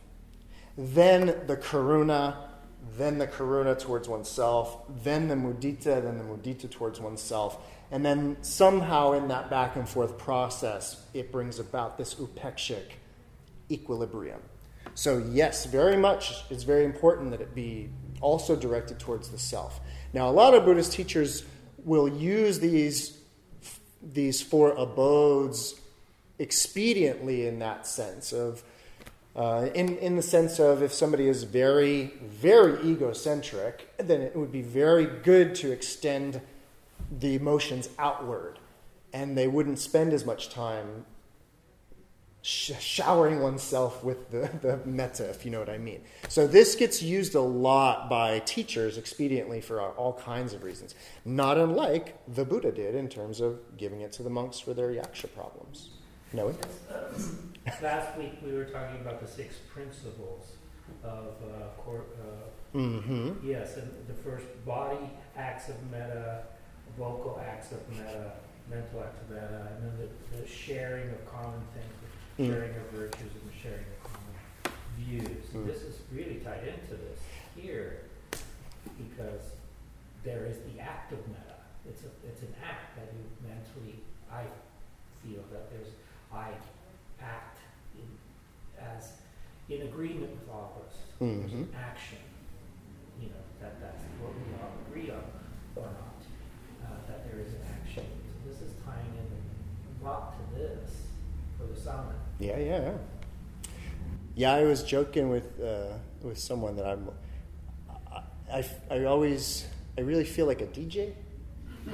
Then the karuna, then the karuna towards oneself, then the mudita, then the mudita towards oneself. And then somehow in that back and forth process, it brings about this upekshik equilibrium. So, yes, very much, it's very important that it be also directed towards the self. Now, a lot of Buddhist teachers will use these, these four abodes expediently in that sense of uh, in, in the sense of if somebody is very, very egocentric, then it would be very good to extend the emotions outward. And they wouldn't spend as much time sh- showering oneself with the, the metta, if you know what I mean. So this gets used a lot by teachers expediently for all kinds of reasons, not unlike the Buddha did in terms of giving it to the monks for their yaksha problems. Noe? Last week we were talking about the six principles of uh, cor- uh, Mm-hmm. yes, and the first body acts of metta, vocal acts of metta, mental acts of metta, and then the, the sharing of common things, Mm. sharing of virtues, and the sharing of common views. Mm. This is really tied into this here because there is the act of metta. It's a, it's an act that you mentally, I feel that there's I act in, as in agreement with all of us. There's an action, you know, that that's what we all agree on or not. Uh, that there is an action. So this is tying in a lot to this for the summer. Yeah, yeah, yeah. Yeah, I was joking with uh, with someone that I'm. I, I, I always I really feel like a DJ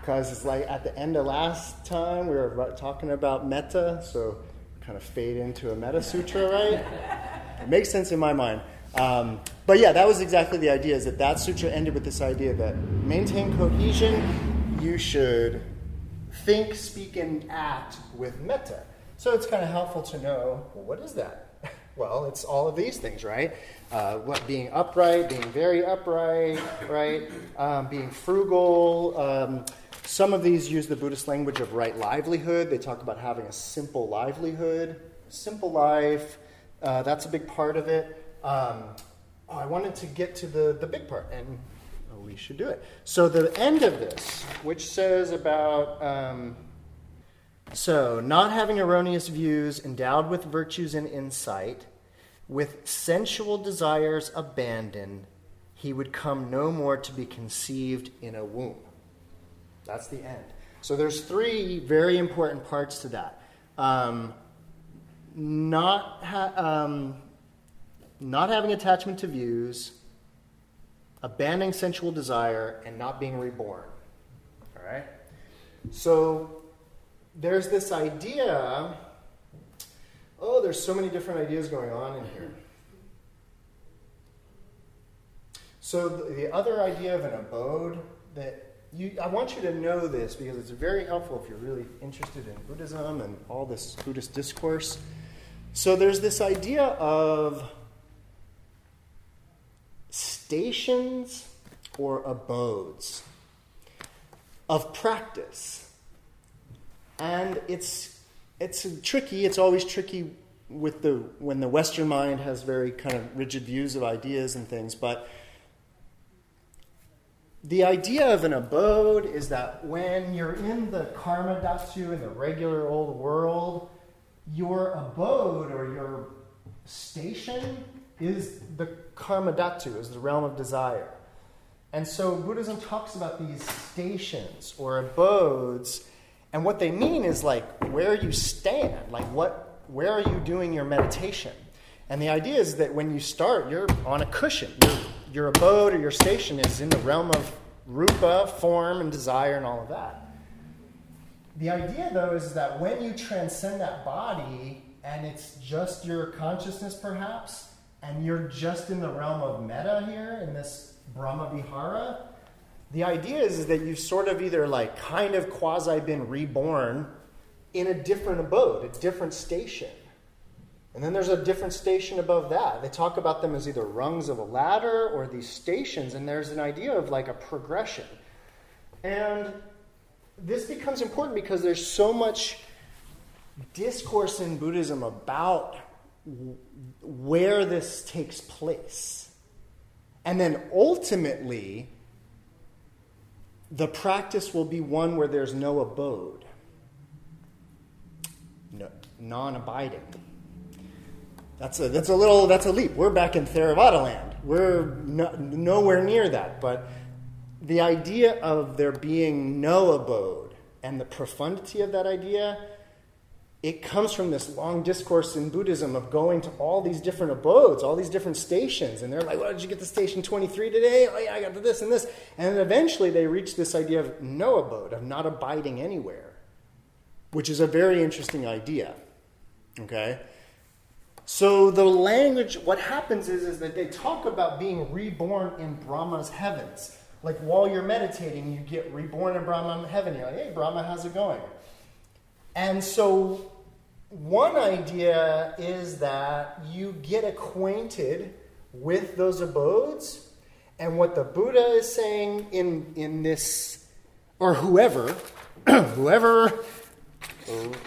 because it's like at the end of last time we were talking about metta, so kind of fade into a metta sutra, right? it makes sense in my mind. Um, but yeah, that was exactly the idea. Is that that sutra ended with this idea that maintain cohesion. You should think, speak, and act with metta. So it's kind of helpful to know well, what is that? Well, it's all of these things, right? Uh, what being upright, being very upright, right? Um, being frugal. Um, some of these use the Buddhist language of right livelihood. They talk about having a simple livelihood, simple life. Uh, that's a big part of it. Um, oh, I wanted to get to the, the big part, and we should do it. So the end of this, which says about. Um, so, not having erroneous views, endowed with virtues and insight, with sensual desires abandoned, he would come no more to be conceived in a womb. That's the end. So, there's three very important parts to that. Um, not, ha- um, not having attachment to views, abandoning sensual desire, and not being reborn. All right? So, there's this idea oh, there's so many different ideas going on in here. So, the, the other idea of an abode that you, I want you to know this because it's very helpful if you're really interested in Buddhism and all this Buddhist discourse. So, there's this idea of stations or abodes of practice. And it's it's tricky. It's always tricky with the when the Western mind has very kind of rigid views of ideas and things. But the idea of an abode is that when you're in the karma dhatu in the regular old world, your abode or your station is the karma dhatu, is the realm of desire. And so Buddhism talks about these stations or abodes and what they mean is like where you stand, like what, where are you doing your meditation? And the idea is that when you start, you're on a cushion. Your, your abode or your station is in the realm of rupa, form, and desire, and all of that. The idea, though, is that when you transcend that body and it's just your consciousness, perhaps, and you're just in the realm of metta here, in this Brahma Vihara, the idea is, is that you've sort of either like kind of quasi been reborn in a different abode, a different station. And then there's a different station above that. They talk about them as either rungs of a ladder or these stations, and there's an idea of like a progression. And this becomes important because there's so much discourse in Buddhism about where this takes place. And then ultimately, the practice will be one where there's no abode, no, non abiding. That's a, that's a little, that's a leap. We're back in Theravada land. We're no, nowhere near that. But the idea of there being no abode and the profundity of that idea it comes from this long discourse in Buddhism of going to all these different abodes, all these different stations. And they're like, well, did you get to station 23 today? Oh, yeah, I got to this and this. And eventually they reach this idea of no abode, of not abiding anywhere, which is a very interesting idea. Okay? So the language, what happens is, is that they talk about being reborn in Brahma's heavens. Like while you're meditating, you get reborn in Brahma heaven. You're like, hey, Brahma, how's it going? And so, one idea is that you get acquainted with those abodes, and what the Buddha is saying in, in this, or whoever, whoever,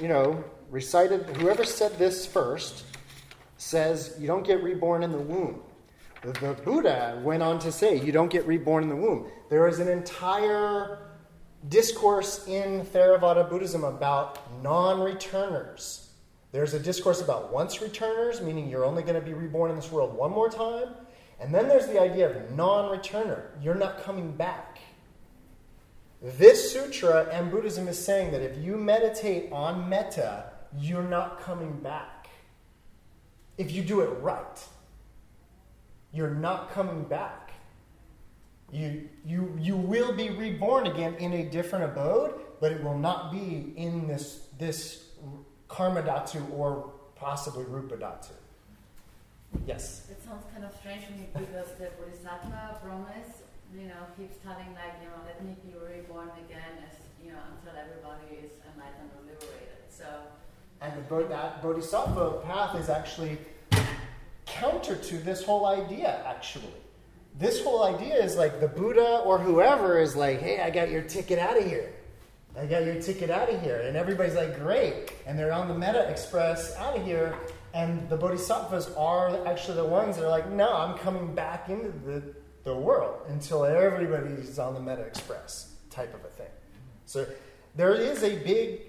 you know, recited, whoever said this first, says you don't get reborn in the womb. The Buddha went on to say you don't get reborn in the womb. There is an entire discourse in Theravada Buddhism about non returners. There's a discourse about once returners, meaning you're only going to be reborn in this world one more time. And then there's the idea of non returner. You're not coming back. This sutra and Buddhism is saying that if you meditate on metta, you're not coming back. If you do it right, you're not coming back. You, you, you will be reborn again in a different abode, but it will not be in this, this karma dhatu or possibly rupa dhatu. Yes? It sounds kind of strange to me because the Bodhisattva promise, you know, keeps telling like, you know, let me be reborn again as, you know, until everybody is enlightened or liberated. So and the, that bodhisattva path is actually counter to this whole idea, actually this whole idea is like the Buddha or whoever is like, hey, I got your ticket out of here. I got your ticket out of here. And everybody's like, great. And they're on the Metta Express out of here. And the Bodhisattvas are actually the ones that are like, no, I'm coming back into the, the world until everybody's on the Metta Express type of a thing. So there is a big,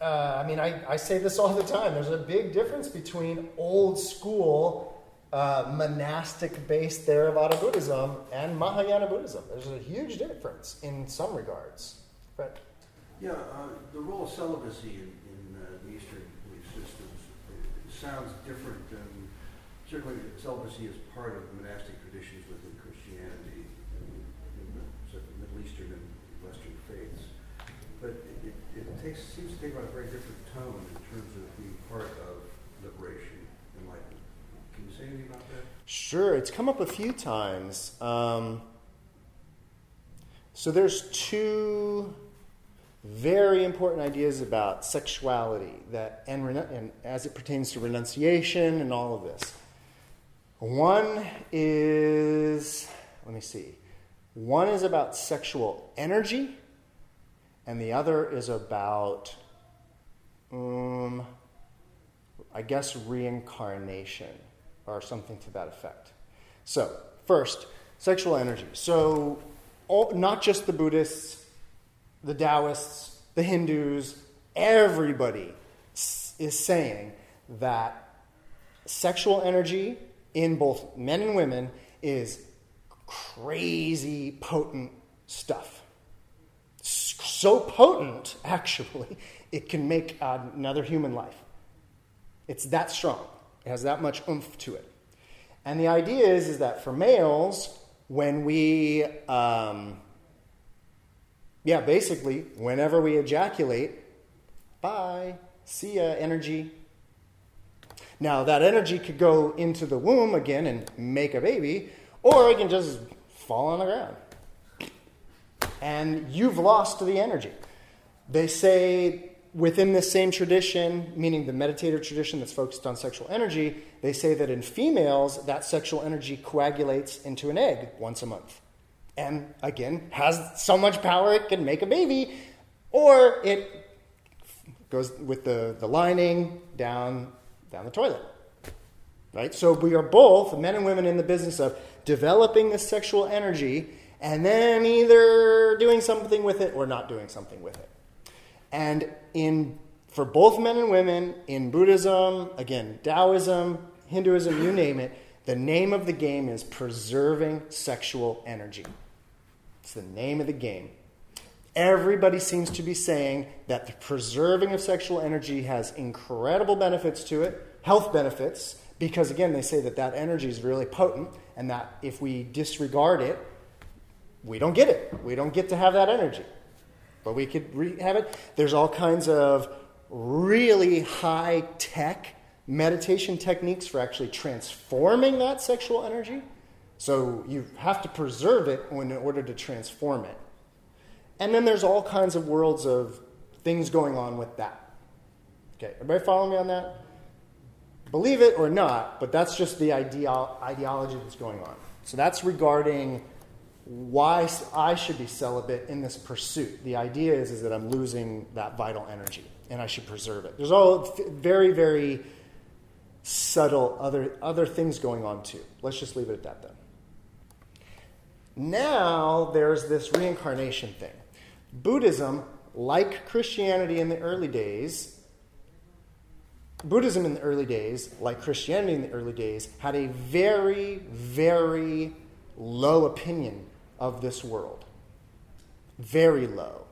uh, I mean, I, I say this all the time, there's a big difference between old school uh, monastic based Theravada Buddhism and Mahayana Buddhism. There's a huge difference in some regards. Right? Yeah, uh, the role of celibacy in, in uh, the Eastern belief systems sounds different than certainly celibacy is part of monastic traditions within Christianity, in the Middle Eastern and Western faiths. But it, it, it takes, seems to take on a very different tone in terms of being part of that? Sure, it's come up a few times. Um, so there's two very important ideas about sexuality that and, and as it pertains to renunciation and all of this. One is let me see. One is about sexual energy, and the other is about, um, I guess, reincarnation or something to that effect. So, first, sexual energy. So, all, not just the Buddhists, the Taoists, the Hindus, everybody is saying that sexual energy in both men and women is crazy potent stuff. So potent, actually, it can make another human life. It's that strong. It has that much oomph to it. And the idea is, is that for males, when we, um, yeah, basically, whenever we ejaculate, bye, see ya, energy. Now, that energy could go into the womb again and make a baby, or it can just fall on the ground. and you've lost the energy. They say within this same tradition, meaning the meditative tradition that's focused on sexual energy, they say that in females, that sexual energy coagulates into an egg once a month. And again, has so much power it can make a baby, or it goes with the, the lining down, down the toilet. Right? So we are both, men and women, in the business of developing this sexual energy and then either doing something with it or not doing something with it. And in for both men and women in Buddhism, again, Taoism, Hinduism, you name it, the name of the game is preserving sexual energy. It's the name of the game. Everybody seems to be saying that the preserving of sexual energy has incredible benefits to it, health benefits, because again, they say that that energy is really potent and that if we disregard it, we don't get it. We don't get to have that energy. But we could re- have it. There's all kinds of really high tech meditation techniques for actually transforming that sexual energy. So you have to preserve it in order to transform it. And then there's all kinds of worlds of things going on with that. Okay, everybody follow me on that? Believe it or not, but that's just the ideo- ideology that's going on. So that's regarding why I should be celibate in this pursuit. The idea is, is that I'm losing that vital energy and I should preserve it. There's all very, very subtle other, other things going on too. Let's just leave it at that then. Now there's this reincarnation thing. Buddhism, like Christianity in the early days, Buddhism in the early days, like Christianity in the early days, had a very, very low opinion of this world. Very low.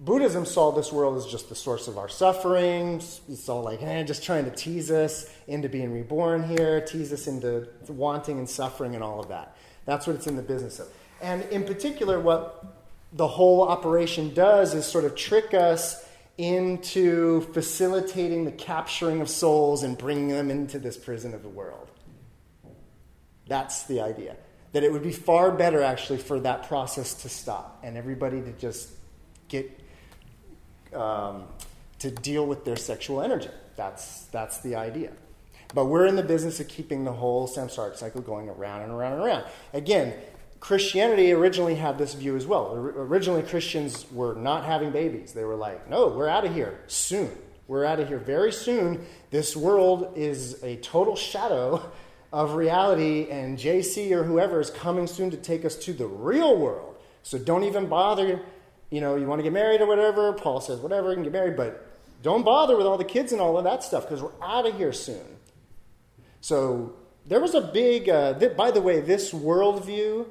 Buddhism saw this world as just the source of our sufferings. It's all like, eh, just trying to tease us into being reborn here, tease us into wanting and suffering and all of that. That's what it's in the business of. And in particular, what the whole operation does is sort of trick us into facilitating the capturing of souls and bringing them into this prison of the world. That's the idea. That it would be far better, actually, for that process to stop and everybody to just get um, to deal with their sexual energy. That's, that's the idea. But we're in the business of keeping the whole samsaric cycle going around and around and around. Again, Christianity originally had this view as well. Originally, Christians were not having babies. They were like, no, we're out of here soon. We're out of here very soon. This world is a total shadow of reality, and JC or whoever is coming soon to take us to the real world. So don't even bother. You know, you want to get married or whatever. Paul says, whatever, you can get married, but don't bother with all the kids and all of that stuff because we're out of here soon. So there was a big, uh, th- by the way, this worldview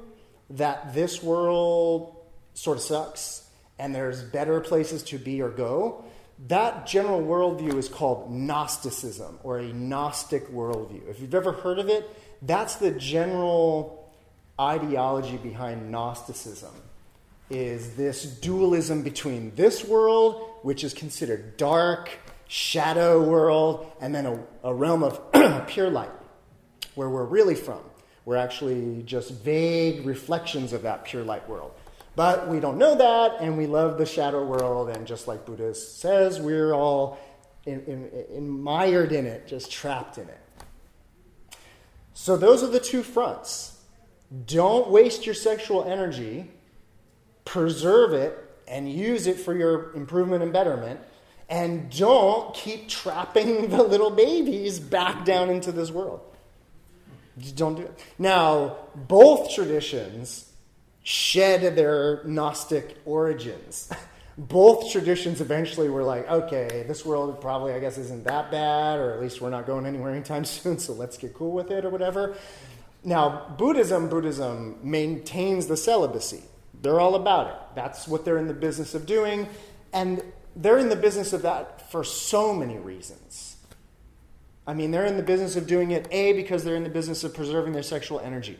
that this world sort of sucks and there's better places to be or go, that general worldview is called Gnosticism or a Gnostic worldview. If you've ever heard of it, that's the general ideology behind Gnosticism is this dualism between this world, which is considered dark, shadow world, and then a, a realm of pure light, where we're really from. We're actually just vague reflections of that pure light world. But we don't know that, and we love the shadow world, and just like Buddha says, we're all in, in, mired in it, just trapped in it. So, those are the two fronts. Don't waste your sexual energy, preserve it, and use it for your improvement and betterment. And don't keep trapping the little babies back down into this world. Don't do it. Now, both traditions shed their Gnostic origins. both traditions eventually were like, okay, this world probably, I guess, isn't that bad, or at least we're not going anywhere anytime soon, so let's get cool with it or whatever. Now, Buddhism, Buddhism maintains the celibacy. They're all about it. That's what they're in the business of doing. And they're in the business of that for so many reasons. I mean, they're in the business of doing it, A, because they're in the business of preserving their sexual energy.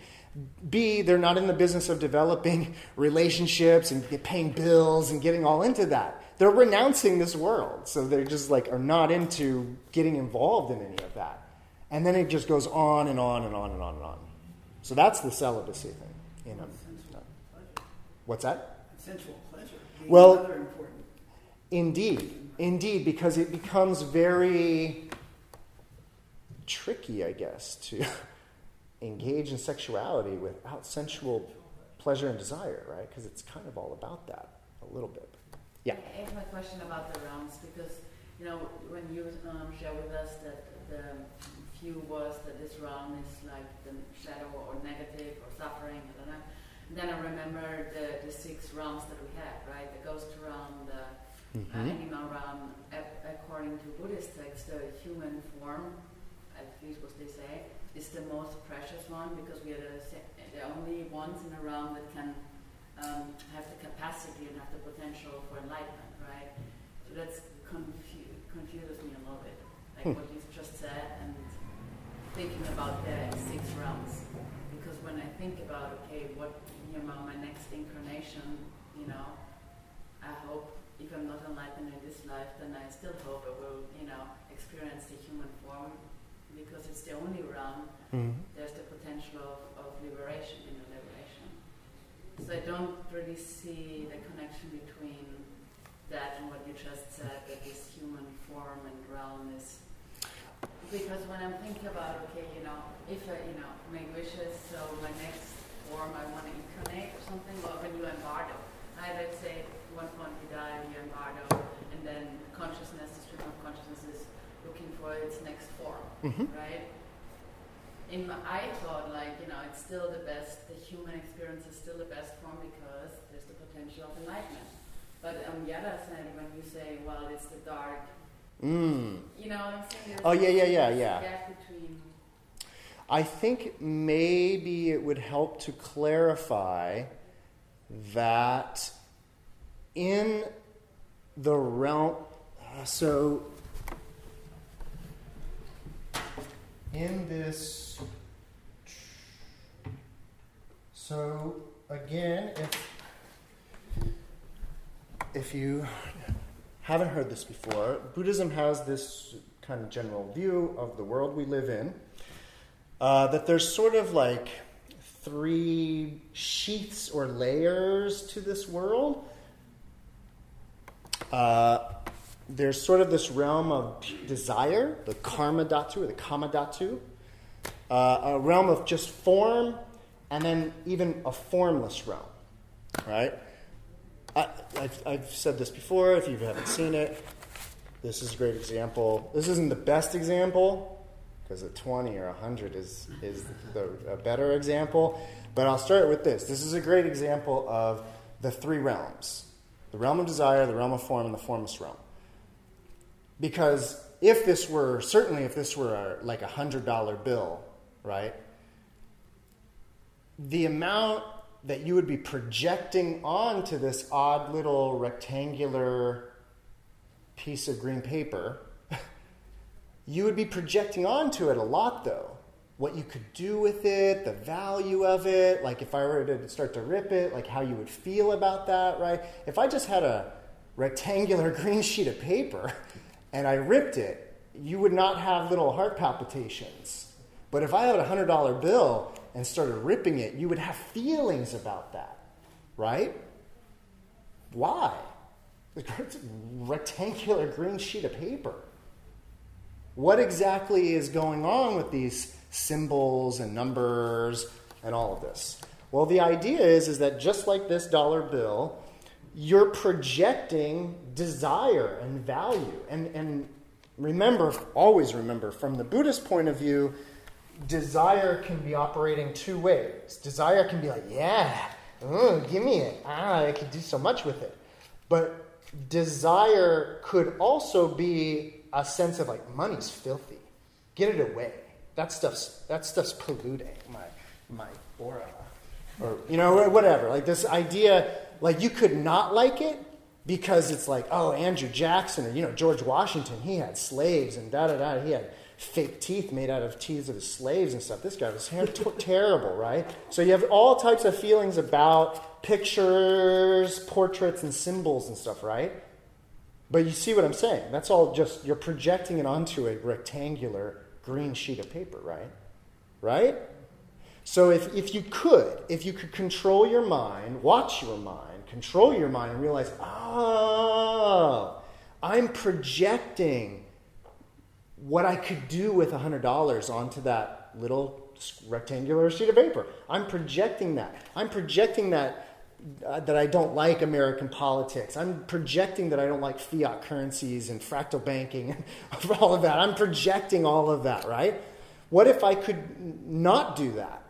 B, they're not in the business of developing relationships and paying bills and getting all into that. They're renouncing this world. So they're just like, are not into getting involved in any of that. And then it just goes on and on and on and on and on. So that's the celibacy thing. You know. What's that? Sensual pleasure. Well-. Indeed, indeed, because it becomes very tricky, I guess, to engage in sexuality without sensual pleasure and desire, right? Because it's kind of all about that a little bit. Yeah. I have a question about the realms because you know when you um, share with us that the view was that this realm is like the shadow or negative or suffering, I don't know. And then I remember the, the six realms that we have, right? The ghost realm, the uh, Mhm. animal realm. Ac- according to Buddhist texts, the human form, at least what they say, is the most precious one because we are the, the only ones in the realm that can um, have the capacity and have the potential for enlightenment, right? So that's confu- confuses me a little bit, like Hmm. what you just said, and thinking about the six realms. Because when I think about, okay, what, you know, my next incarnation, you know, I hope if I'm not enlightened in this life, then I still hope I will, you know, experience the human form because it's the only realm Mhm. there's the potential of, of liberation in the liberation. So I don't really see the connection between that and what you just said, that this human form and realm is. Because when I'm thinking about, okay, you know, if I, you know, make wishes, so my next form I want to incarnate or something, or when you in bardo, right? Let's say at one point you die and you in bardo, and then consciousness, the stream of consciousness is looking for its next form, Mhm. right? in my, I thought like you know it's still the best. The human experience is still the best form because there's the potential of enlightenment. But on the other side, when you say, well, it's the dark, Mm. you know what I'm saying? There's Oh, yeah, yeah, yeah, yeah. Gap between. I think maybe it would help to clarify that in the realm. So, in this. So, again, if, if you haven't heard this before, Buddhism has this kind of general view of the world we live in. Uh, that there's sort of like three sheaths or layers to this world. Uh, there's sort of this realm of desire, the karma dhatu or the kama dhatu, uh, a realm of just form, and then even a formless realm, right? I, I've, I've said this before. If you haven't seen it, this is a great example. This isn't the best example because a 20 or a 100 is, is the, a better example. But I'll start with this. This is a great example of the three realms the realm of desire, the realm of form, and the formless realm. Because if this were, certainly if this were a, like a $100 bill, right? The amount that you would be projecting onto this odd little rectangular piece of green paper, you would be projecting onto it a lot though. What you could do with it, the value of it, like if I were to start to rip it, like how you would feel about that, right? If I just had a rectangular green sheet of paper and I ripped it, you would not have little heart palpitations. But if I had a $100 bill and started ripping it, you would have feelings about that, right? Why? It's a rectangular green sheet of paper. What exactly is going on with these symbols and numbers and all of this? Well, the idea is, is that just like this dollar bill, you're projecting desire and value. And, and remember, always remember, from the Buddhist point of view, desire can be operating two ways. Desire can be like, yeah, oh, give me it. Ah, I could do so much with it. But desire could also be a sense of like, money's filthy. Get it away. That stuff's, that stuff's polluting my, my aura. Or, you know, whatever. Like this idea, like you could not like it because it's like, oh, Andrew Jackson or, you know, George Washington, he had slaves and da da da. He had fake teeth made out of teeth of his slaves and stuff. This guy was ter- terrible, right? So you have all types of feelings about pictures, portraits, and symbols and stuff, right? But you see what I'm saying? That's all just, you're projecting it onto a rectangular green sheet of paper, right? Right? So if, if you could, if you could control your mind, watch your mind, control your mind, and realize, oh, I'm projecting what I could do with $100 onto that little rectangular sheet of paper. I'm projecting that. I'm projecting that uh, that I don't like American politics. I'm projecting that I don't like fiat currencies and fractal banking and all of that. I'm projecting all of that, right? What if I could not do that?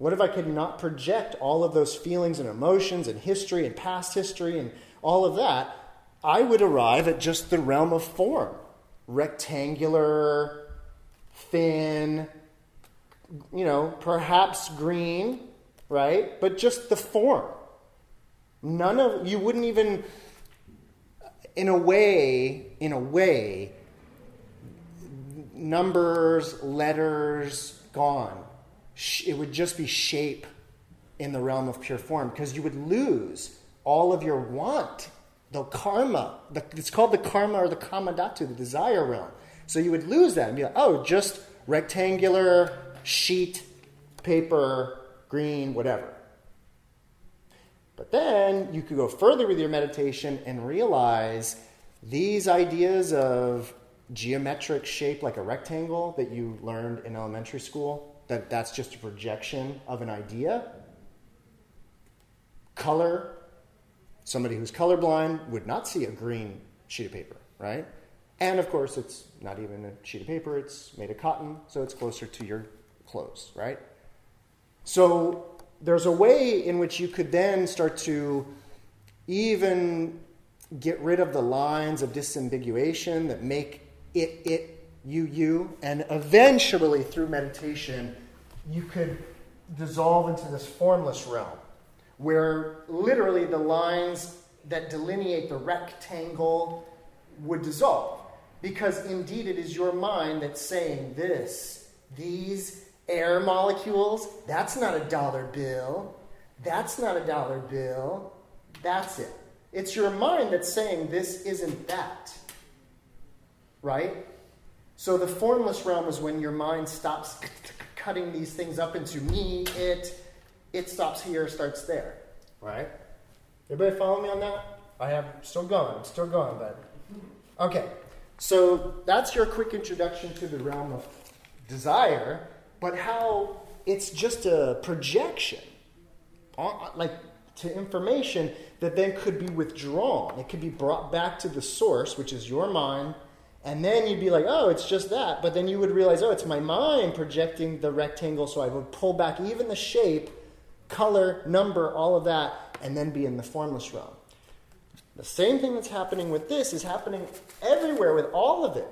What if I could not project all of those feelings and emotions and history and past history and all of that? I would arrive at just the realm of form rectangular, thin, you know, perhaps green, right? But just the form. None of, you wouldn't even, in a way, in a way, numbers, letters, gone. It would just be shape in the realm of pure form because you would lose all of your want, the karma. The, it's called the karma or the kama dhatu, the desire realm. So you would lose that and be like, oh, just rectangular sheet, paper, green, whatever. But then you could go further with your meditation and realize these ideas of geometric shape like a rectangle that you learned in elementary school, that that's just a projection of an idea. Color, somebody who's colorblind would not see a green sheet of paper, right? And of course, it's not even a sheet of paper, it's made of cotton, so it's closer to your clothes, right? So there's a way in which you could then start to even get rid of the lines of disambiguation that make it, it, you, you, and eventually through meditation, you could dissolve into this formless realm where literally the lines that delineate the rectangle would dissolve. Because indeed it is your mind that's saying this, these, air molecules, that's not a dollar bill. That's not a dollar bill. That's it. It's your mind that's saying this isn't that. Right? So the formless realm is when your mind stops cutting these things up into me, it, it stops here, starts there. Right? Everybody follow me on that? I have still going, still going, but okay. So that's your quick introduction to the realm of desire but how it's just a projection, uh, like to information that then could be withdrawn. It could be brought back to the source, which is your mind, and then you'd be like, oh, it's just that. But then you would realize, oh, it's my mind projecting the rectangle, so I would pull back even the shape, color, number, all of that, and then be in the formless realm. The same thing that's happening with this is happening everywhere with all of it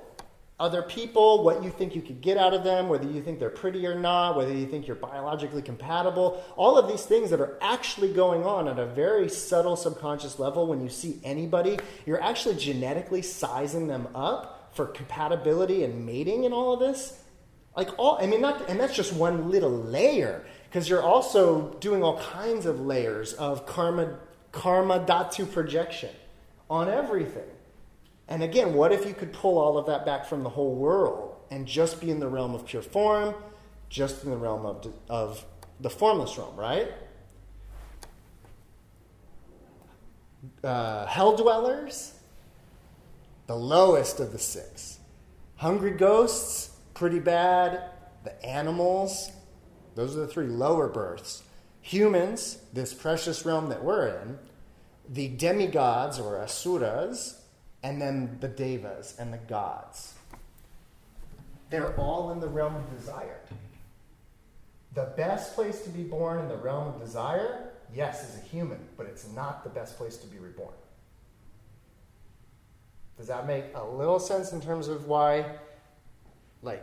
other people, what you think you could get out of them, whether you think they're pretty or not, whether you think you're biologically compatible, all of these things that are actually going on at a very subtle subconscious level when you see anybody, you're actually genetically sizing them up for compatibility and mating and all of this. Like all I mean not and that's just one little layer because you're also doing all kinds of layers of karma karma dhatu projection on everything. And again, what if you could pull all of that back from the whole world and just be in the realm of pure form, just in the realm of, of the formless realm, right? Uh, hell dwellers, the lowest of the six. Hungry ghosts, pretty bad. The animals, those are the three lower births. Humans, this precious realm that we're in. The demigods or asuras, and then the devas and the gods. They're all in the realm of desire. The best place to be born in the realm of desire, yes, is a human, but it's not the best place to be reborn. Does that make a little sense in terms of why, like,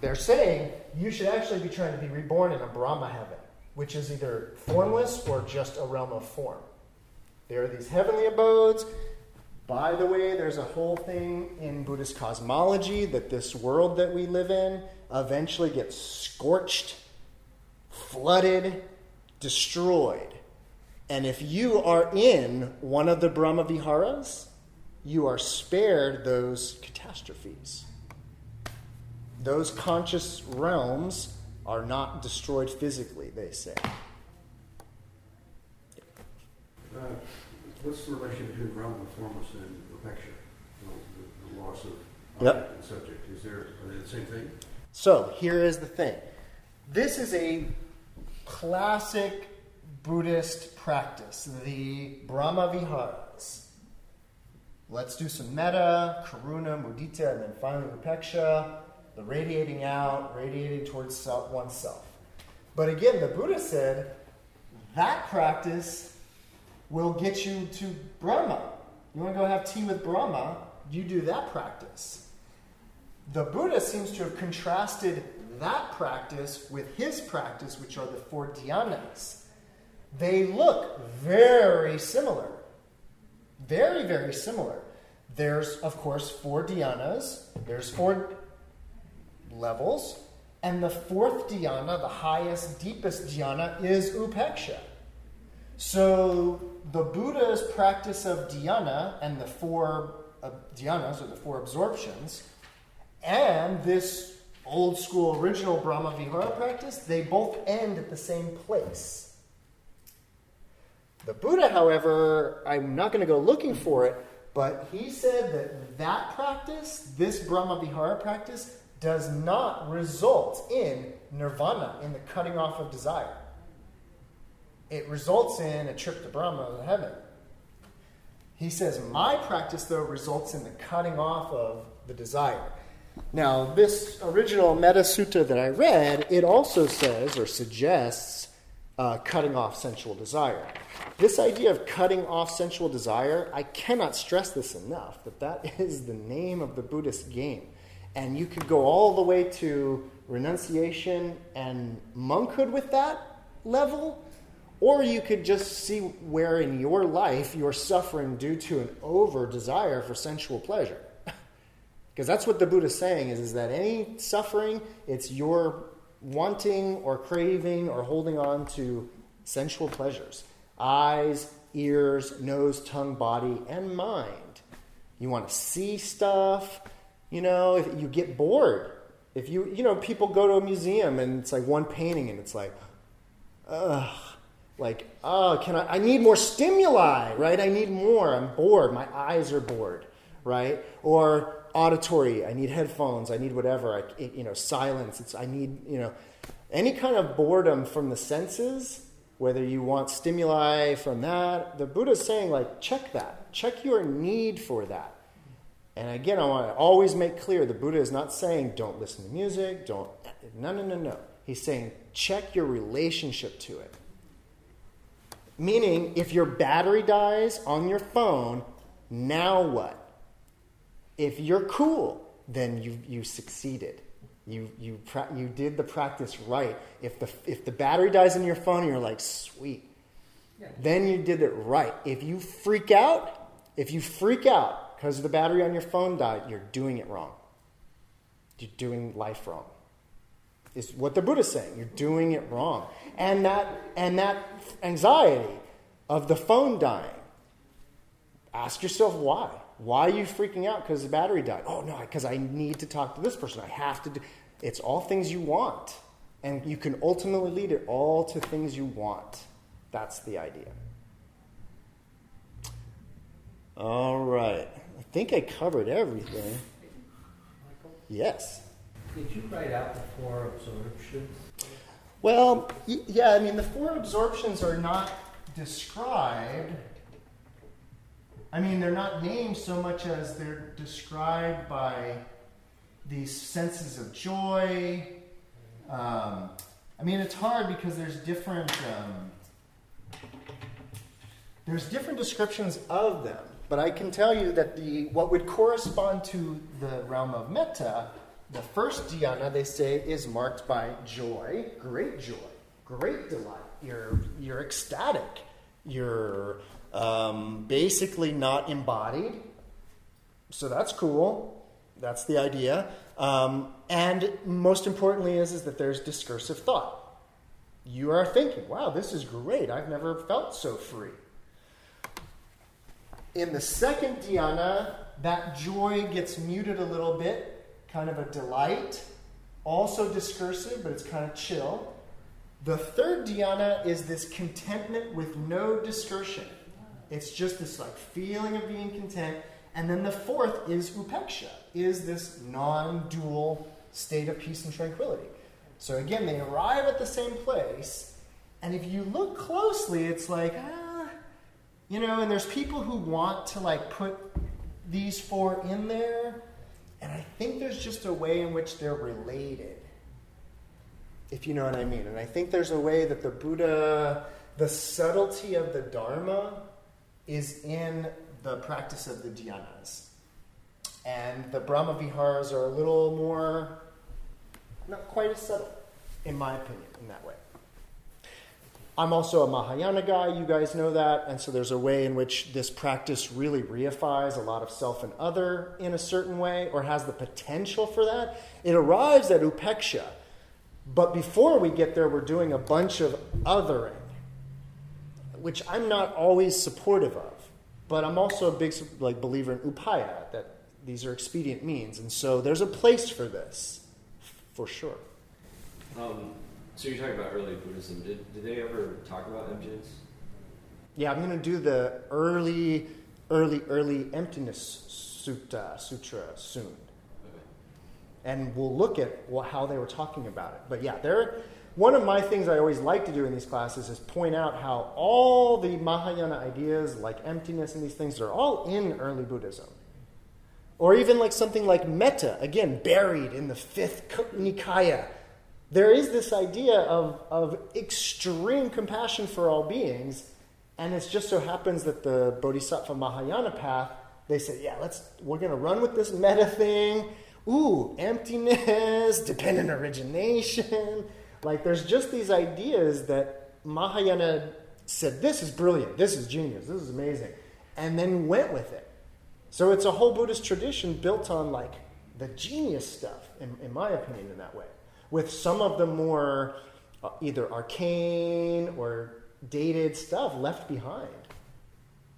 they're saying you should actually be trying to be reborn in a Brahma heaven, which is either formless or just a realm of form. There are these heavenly abodes, by the way, there's a whole thing in Buddhist cosmology that this world that we live in eventually gets scorched, flooded, destroyed. And if you are in one of the Brahma Viharas, you are spared those catastrophes. Those conscious realms are not destroyed physically, they say. Uh, What's the relation between realm of formless and upeksha? The, the, the loss of Yep. object and subject. Is there, are they the same thing? So here is the thing this is a classic Buddhist practice, the Brahma Viharas. Let's do some metta, karuna, mudita, and then finally upeksha, the radiating out, radiating towards self, oneself. But again, the Buddha said that practice will get you to Brahma. You want to go have tea with Brahma, you do that practice. The Buddha seems to have contrasted that practice with his practice, which are the four dhyanas. They look very similar. Very, very similar. There's, of course, four dhyanas, there's four levels, and the fourth dhyana, the highest, deepest dhyana, is upeksha. So the Buddha's practice of dhyana and the four dhyanas, or the four absorptions, and this old school original Brahma Vihara practice, they both end at the same place. The Buddha, however, I'm not going to go looking for it, but he said that that practice, this Brahma Vihara practice, does not result in nirvana, in the cutting off of desire. It results in a trip to Brahma, heaven. He says, My practice, though, results in the cutting off of the desire. Now, this original Metta Sutta that I read, it also says or suggests uh, cutting off sensual desire. This idea of cutting off sensual desire, I cannot stress this enough that that is the name of the Buddhist game. And you could go all the way to renunciation and monkhood with that level, or you could just see where in your life you're suffering due to an over desire for sensual pleasure. Because that's what the Buddha is saying is, is that any suffering, it's your wanting or craving or holding on to sensual pleasures. Eyes, ears, nose, tongue, body, and mind. You want to see stuff, you know, if you get bored. If you, you know, people go to a museum and it's like one painting and it's like, ugh, like, oh, can I, I need more stimuli, right? I need more. I'm bored. My eyes are bored, right? Or auditory. I need headphones. I need whatever. I, you know, silence. It's, I need, you know, any kind of boredom from the senses, whether you want stimuli from that. The Buddha's saying, like, check that. Check your need for that. And again, I want to always make clear the Buddha is not saying don't listen to music, don't. No, no, no, no. He's saying check your relationship to it. Meaning, if your battery dies on your phone, now what? If you're cool, then you, you succeeded. You, you, pra- you did the practice right. If the, if the battery dies in your phone you're like, sweet, then you did it right. If you freak out, if you freak out because the battery on your phone died, you're doing it wrong. You're doing life wrong. Is what the Buddha's saying. You're doing it wrong. And that and that anxiety of the phone dying. Ask yourself why. Why are you freaking out because the battery died? Oh no, because I need to talk to this person. I have to do it's all things you want. And you can ultimately lead it all to things you want. That's the idea. All right. I think I covered everything. Yes. Did you write out the four absorptions? Well, yeah, I mean, the four absorptions are not described. I mean, they're not named so much as they're described by these senses of joy. Um, I mean, it's hard because there's different um, there's different descriptions of them. But I can tell you that the what would correspond to the realm of metta, the first dhyana they say is marked by joy, great joy, great delight. You're you're ecstatic. You're um, basically not embodied. So that's cool. That's the idea. Um, and most importantly is, is that there's discursive thought. You are thinking, wow, this is great. I've never felt so free. In the second dhyana, that joy gets muted a little bit, kind of a delight. Also discursive, but it's kind of chill. The third dhyana is this contentment with no discursion. It's just this like feeling of being content. And then the fourth is upeksha, is this non-dual state of peace and tranquility. So again, they arrive at the same place, and if you look closely, it's like, ah, you know, and there's people who want to like put these four in there, and I think there's just a way in which they're related, if you know what I mean. And I think there's a way that the Buddha, the subtlety of the Dharma, is in the practice of the dhyanas. And the Brahma Viharas are a little more, not quite as subtle, in my opinion, in that way. I'm also a Mahayana guy, you guys know that, and so there's a way in which this practice really reifies a lot of self and other in a certain way, or has the potential for that. It arrives at upeksha, but before we get there, we're doing a bunch of othering, which I'm not always supportive of. But I'm also a big like believer in upaya that these are expedient means, and so there's a place for this, for sure. Um, so you're talking about early Buddhism. Did, did they ever talk about emptiness? Yeah, I'm going to do the early, early, early emptiness sutta, sutra soon. Okay. And we'll look at what, how they were talking about it. But yeah, they're, one of my things I always like to do in these classes is point out how all the Mahayana ideas, like emptiness and these things, are all in early Buddhism. Or even like something like metta, again, buried in the fifth Nikaya there is this idea of, of extreme compassion for all beings, and it just so happens that the Bodhisattva Mahayana path, they say, yeah, let's we're gonna run with this metta thing. Ooh, emptiness, dependent origination. Like there's just these ideas that Mahayana said, this is brilliant, this is genius, this is amazing, and then went with it. So it's a whole Buddhist tradition built on like the genius stuff, in, in my opinion, in that way with some of the more uh, either arcane or dated stuff left behind.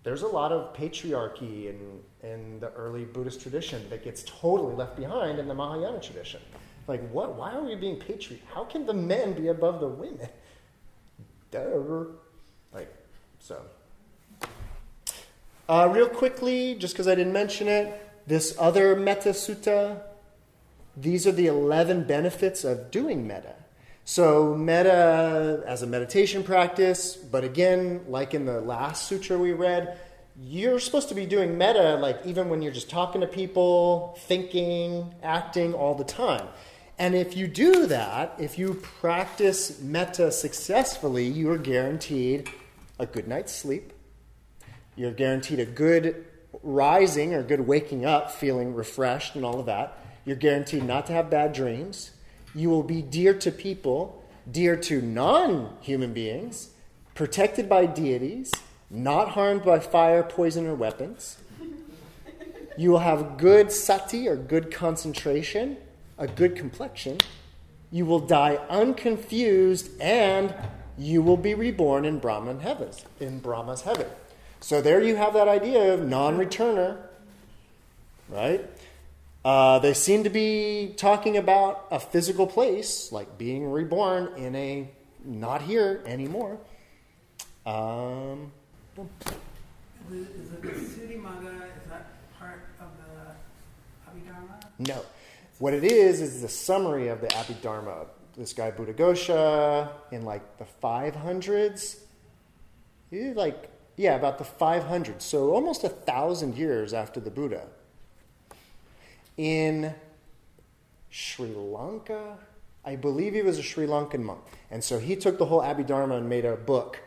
There's a lot of patriarchy in, in the early Buddhist tradition that gets totally left behind in the Mahayana tradition. Like, what? Why are we being patriarch? How can the men be above the women? Duh. Like, so. Uh, real quickly, just because I didn't mention it, this other Metta Sutta these are the 11 benefits of doing metta. So, metta as a meditation practice, but again, like in the last sutra we read, you're supposed to be doing metta like even when you're just talking to people, thinking, acting all the time. And if you do that, if you practice metta successfully, you are guaranteed a good night's sleep. You're guaranteed a good rising or good waking up, feeling refreshed and all of that. You're guaranteed not to have bad dreams. You will be dear to people, dear to non human beings, protected by deities, not harmed by fire, poison, or weapons. You will have good sati or good concentration, a good complexion. You will die unconfused, and you will be reborn in Brahman heavens, in Brahma's heaven. So there you have that idea of non-returner, right? Uh, they seem to be talking about a physical place, like being reborn in a not here anymore. Um, is, is it the Suddhimagga? Is that part of the Abhidharma? No. What it is is the summary of the Abhidharma. This guy Buddhaghosa in like the 500s, like yeah, about the 500s. So almost a thousand years after the Buddha in Sri Lanka. I believe he was a Sri Lankan monk. And so he took the whole Abhidharma and made a book.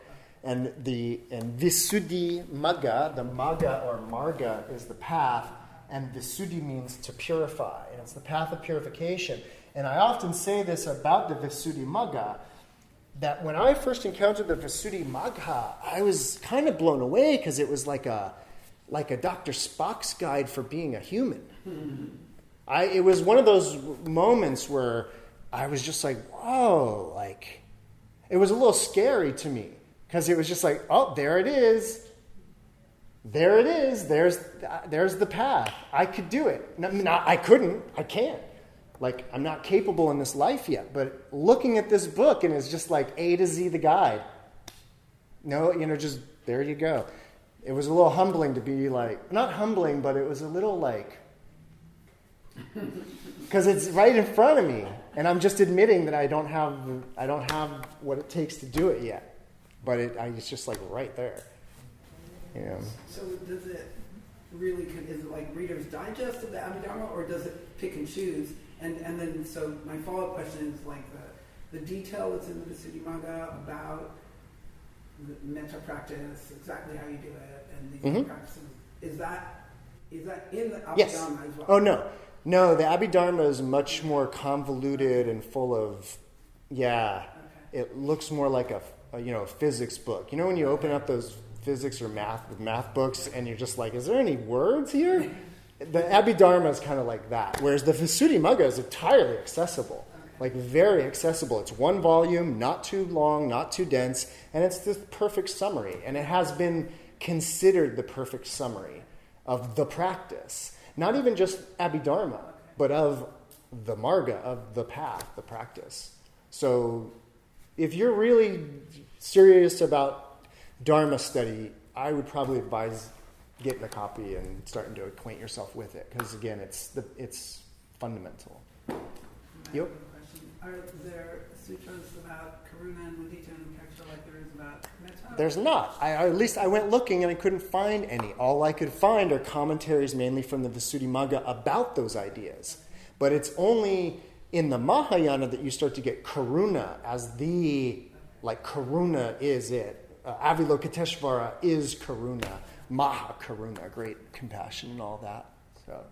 And the and Visuddhi Magga, the Magga or Marga is the path, and Visuddhi means to purify, it's the path of purification. And I often say this about the Visuddhi Magga, that when I first encountered the Visuddhi Magga, I was kind of blown away because it was like a like a Dr. Spock's guide for being a human. I, it was one of those moments where I was just like, whoa, like, it was a little scary to me because it was just like, oh, there it is. There it is. There's, there's the path. I could do it. No, I couldn't. I can't. Like, I'm not capable in this life yet, but looking at this book and it's just like A to Z the guide. No, you know, just there you go. It was a little humbling to be like, not humbling, but it was a little like, because it's right in front of me, and I'm just admitting that I don't have I don't have what it takes to do it yet, but it, I, it's just like right there. Yeah. So does it really, is it like Reader's Digest of the Abhidharma, or does it pick and choose? And, and then, so my follow-up question is like the, the detail that's in the Visuddhimagga about the metta practice, exactly how you do it, and these Mhm. practices, is that, is that in the Abhidharma Yes. as well? Oh no, no. The Abhidharma is much more convoluted and full of, yeah. Okay. It looks more like a, a you know a physics book. You know when you open up those physics or math with math books and you're just like, is there any words here? The Abhidharma is kind of like that, whereas the Visuddhimagga is entirely accessible, like very accessible. It's one volume, not too long, not too dense, and it's the perfect summary. And it has been considered the perfect summary of the practice, not even just Abhidharma, but of the marga, of the path, the practice. So if you're really serious about Dharma study, I would probably advise getting a copy and starting to acquaint yourself with it because again, it's the it's fundamental. Yep. Are there sutras about Karuna and Mudita and Upeksha like there is about Metta? There's not. I, or at least I went looking and I couldn't find any. All I could find are commentaries mainly from the Visuddhimagga about those ideas. But it's only in the Mahayana that you start to get Karuna as the, like Karuna is it. Uh, Avalokiteshvara is Karuna. Maha Karuna, great compassion and all that. So,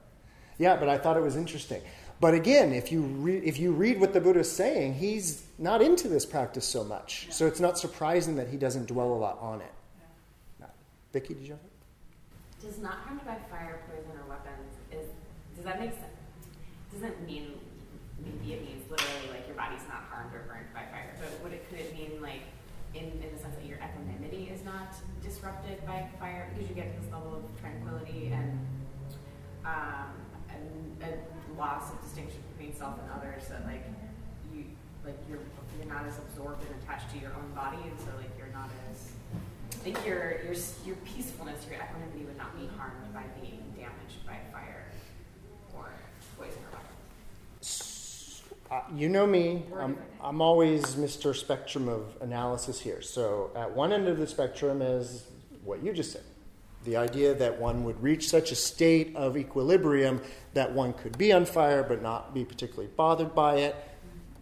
yeah, but I thought it was interesting. But again, if you, re- if you read what the Buddha is saying, he's not into this practice so much. So it's not surprising that he doesn't dwell a lot on it. No. Vicky, did you have it? Does not harmed by fire, poison, or weapons is does that make sense? Doesn't mean maybe it means literally like your body's not harmed or burned by fire, but would it could it mean like in, in the sense that your equanimity is not disrupted by fire because you get this level of tranquility and um, and a loss of distinction between self and others that like you like you're you're not as absorbed and attached to your own body and so like you're not as I think your your your peacefulness, your equanimity would not be harmed by being damaged by fire or poison or weapons. Uh, you know me. I'm. I'm always Mr. Spectrum of analysis here. So at one end of the spectrum is what you just said. The idea that one would reach such a state of equilibrium that one could be on fire but not be particularly bothered by it,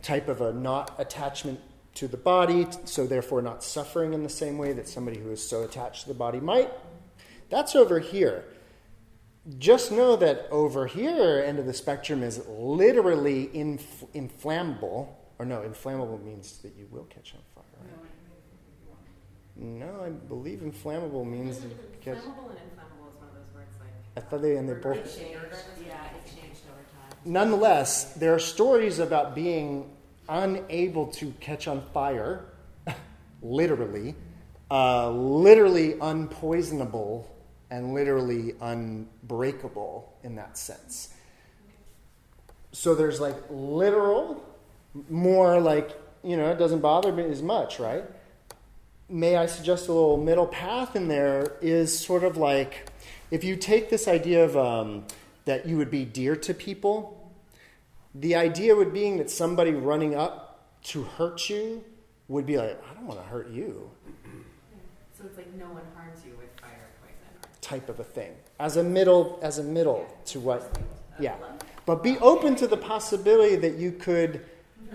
type of a not attachment to the body, so therefore not suffering in the same way that somebody who is so attached to the body might. That's over here. Just know that over here, end of the spectrum is literally inf- inflammable. Or no, inflammable means that you will catch on? No, I believe inflammable means you catch. Flammable and inflammable is one of those words like I thought they and they both. it changed. Yeah, it changed over time. Nonetheless, there are stories about being unable to catch on fire, literally, uh, literally unpoisonable, and literally unbreakable in that sense. So there's like literal, more like, you know, it doesn't bother me as much, right? May I suggest a little middle path in there is sort of like if you take this idea of um, that you would be dear to people, the idea would being that somebody running up to hurt you would be like, I don't want to hurt you, So it's like no one harms you with fire or poison type of a thing. As a middle, as a middle to what, yeah. But be open to the possibility that you could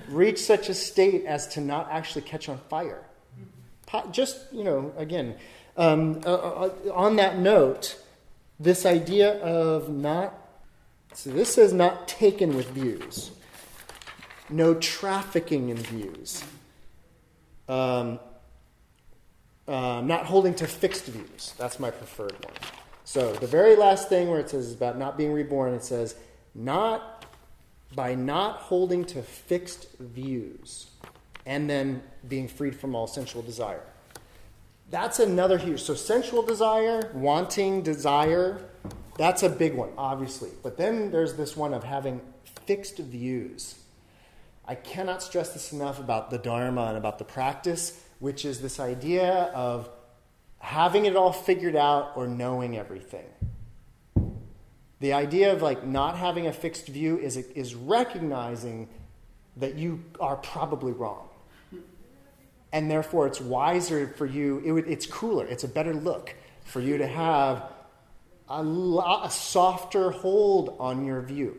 reach such a state as to not actually catch on fire. Just, you know, again, um, uh, uh, on that note, this idea of not, so this says not taken with views, no trafficking in views, um, uh, not holding to fixed views. That's my preferred one. So the very last thing where it says about not being reborn, it says not by not holding to fixed views and then being freed from all sensual desire. That's another huge. So sensual desire, wanting desire, that's a big one, obviously. But then there's this one of having fixed views. I cannot stress this enough about the Dharma and about the practice, which is this idea of having it all figured out or knowing everything. The idea of like not having a fixed view is, is recognizing that you are probably wrong. And therefore, it's wiser for you, it would, it's cooler, it's a better look for you to have a, a softer hold on your view.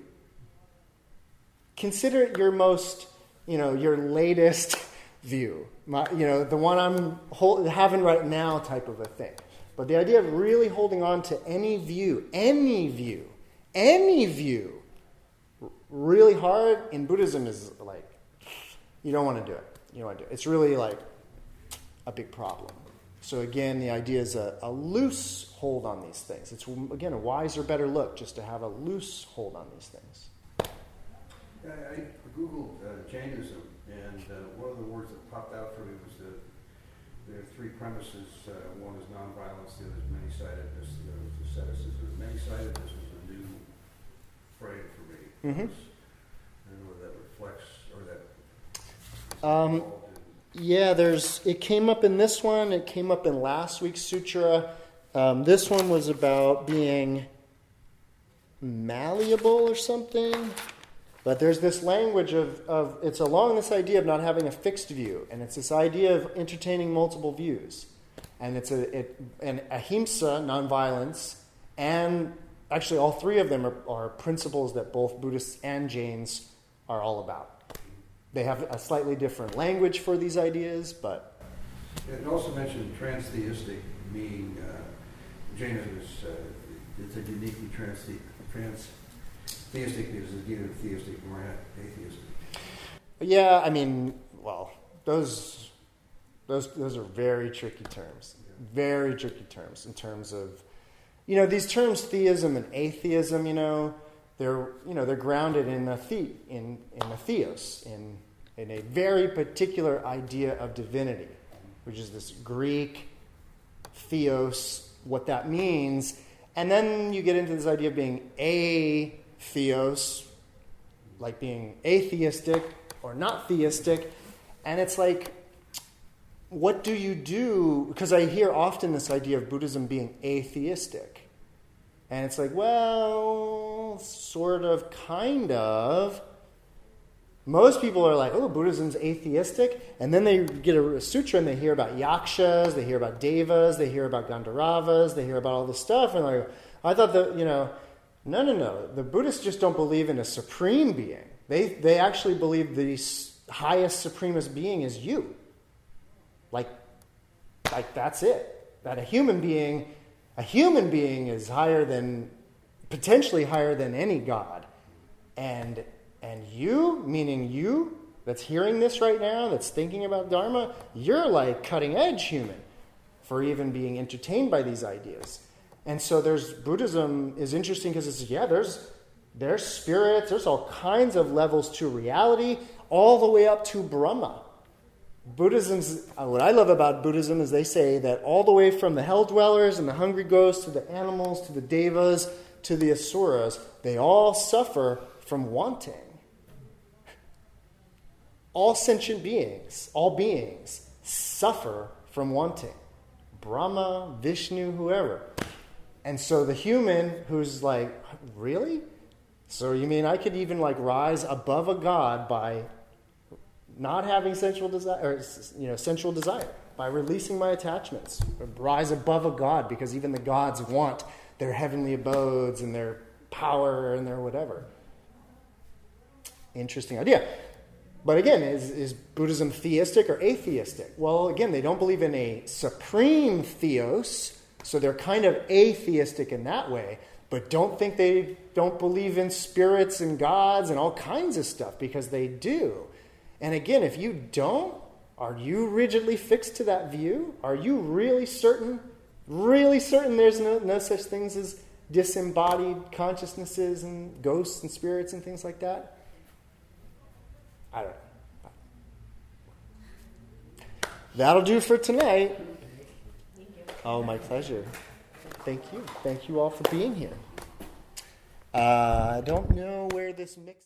Consider your most, you know, your latest view. My, you know, the one I'm hold, having right now type of a thing. But the idea of really holding on to any view, any view, any view, really hard in Buddhism is like, you don't want to do it. You don't want to do it. It's really like a big problem. So again, the idea is a, a loose hold on these things. It's again a wiser, better look just to have a loose hold on these things. I, I googled uh, Jainism, and uh, one of the words that popped out for me was that there are three premises. Uh, one is nonviolence, the other is many-sidedness, the other is asceticism. Many-sidedness was a new frame for me. Mhm. I don't know whether that reflects or that. Um, Yeah, there's. It came up in this one. It came up in last week's sutra. Um, this one was about being malleable or something. But there's this language of, of it's along this idea of not having a fixed view, and it's this idea of entertaining multiple views, and it's a it, and ahimsa, nonviolence, and actually all three of them are, are principles that both Buddhists and Jains are all about. They have a slightly different language for these ideas, but It also mentioned transtheistic, meaning uh, Jainism is uh, it's a uniquely transthe- transtheistic because it's neither theistic nor atheistic. yeah, I mean, well, those those those are very tricky terms, very tricky terms in terms of you know these terms theism and atheism. You know, they're you know they're grounded in a the, in in the theos in in a very particular idea of divinity, which is this Greek theos, what that means. And then you get into this idea of being a theos, like being atheistic or not theistic. And it's like, what do you do? Because I hear often this idea of Buddhism being atheistic. And it's like, well, sort of, kind of. Most people are like, oh, Buddhism's atheistic. And then they get a, a, sutra and they hear about yakshas, they hear about devas, they hear about Gandharvas, they hear about all this stuff. And like, I thought that, you know, no, no, no. The Buddhists just don't believe in a supreme being. They, they actually believe the highest, supremest being is you. Like, like that's it. That a human being, a human being is higher than, potentially higher than any God. And and you, meaning you that's hearing this right now, that's thinking about Dharma, you're like cutting edge human for even being entertained by these ideas. And so there's Buddhism is interesting because it's yeah, there's there's spirits, there's all kinds of levels to reality, all the way up to Brahma. Buddhism's uh, what I love about Buddhism is they say that all the way from the hell dwellers and the hungry ghosts to the animals to the devas to the asuras, they all suffer from wanting all sentient beings, all beings, suffer from wanting. Brahma, Vishnu, whoever. And so the human who's like, really? So you mean I could even like rise above a god by not having sensual desire, or you know, sensual desire, by releasing my attachments, rise above a god because even the gods want their heavenly abodes and their power and their whatever. Interesting idea. But again, is, is Buddhism theistic or atheistic? Well, again, they don't believe in a supreme theos, so they're kind of atheistic in that way. But don't think they don't believe in spirits and gods and all kinds of stuff because they do. And again, if you don't, are you rigidly fixed to that view? Are you really certain, really certain there's no, no such things as disembodied consciousnesses and ghosts and spirits and things like that? I don't know. That'll do for tonight. Oh, my pleasure. Thank you. Thank you all for being here. Uh, I don't know where this mix.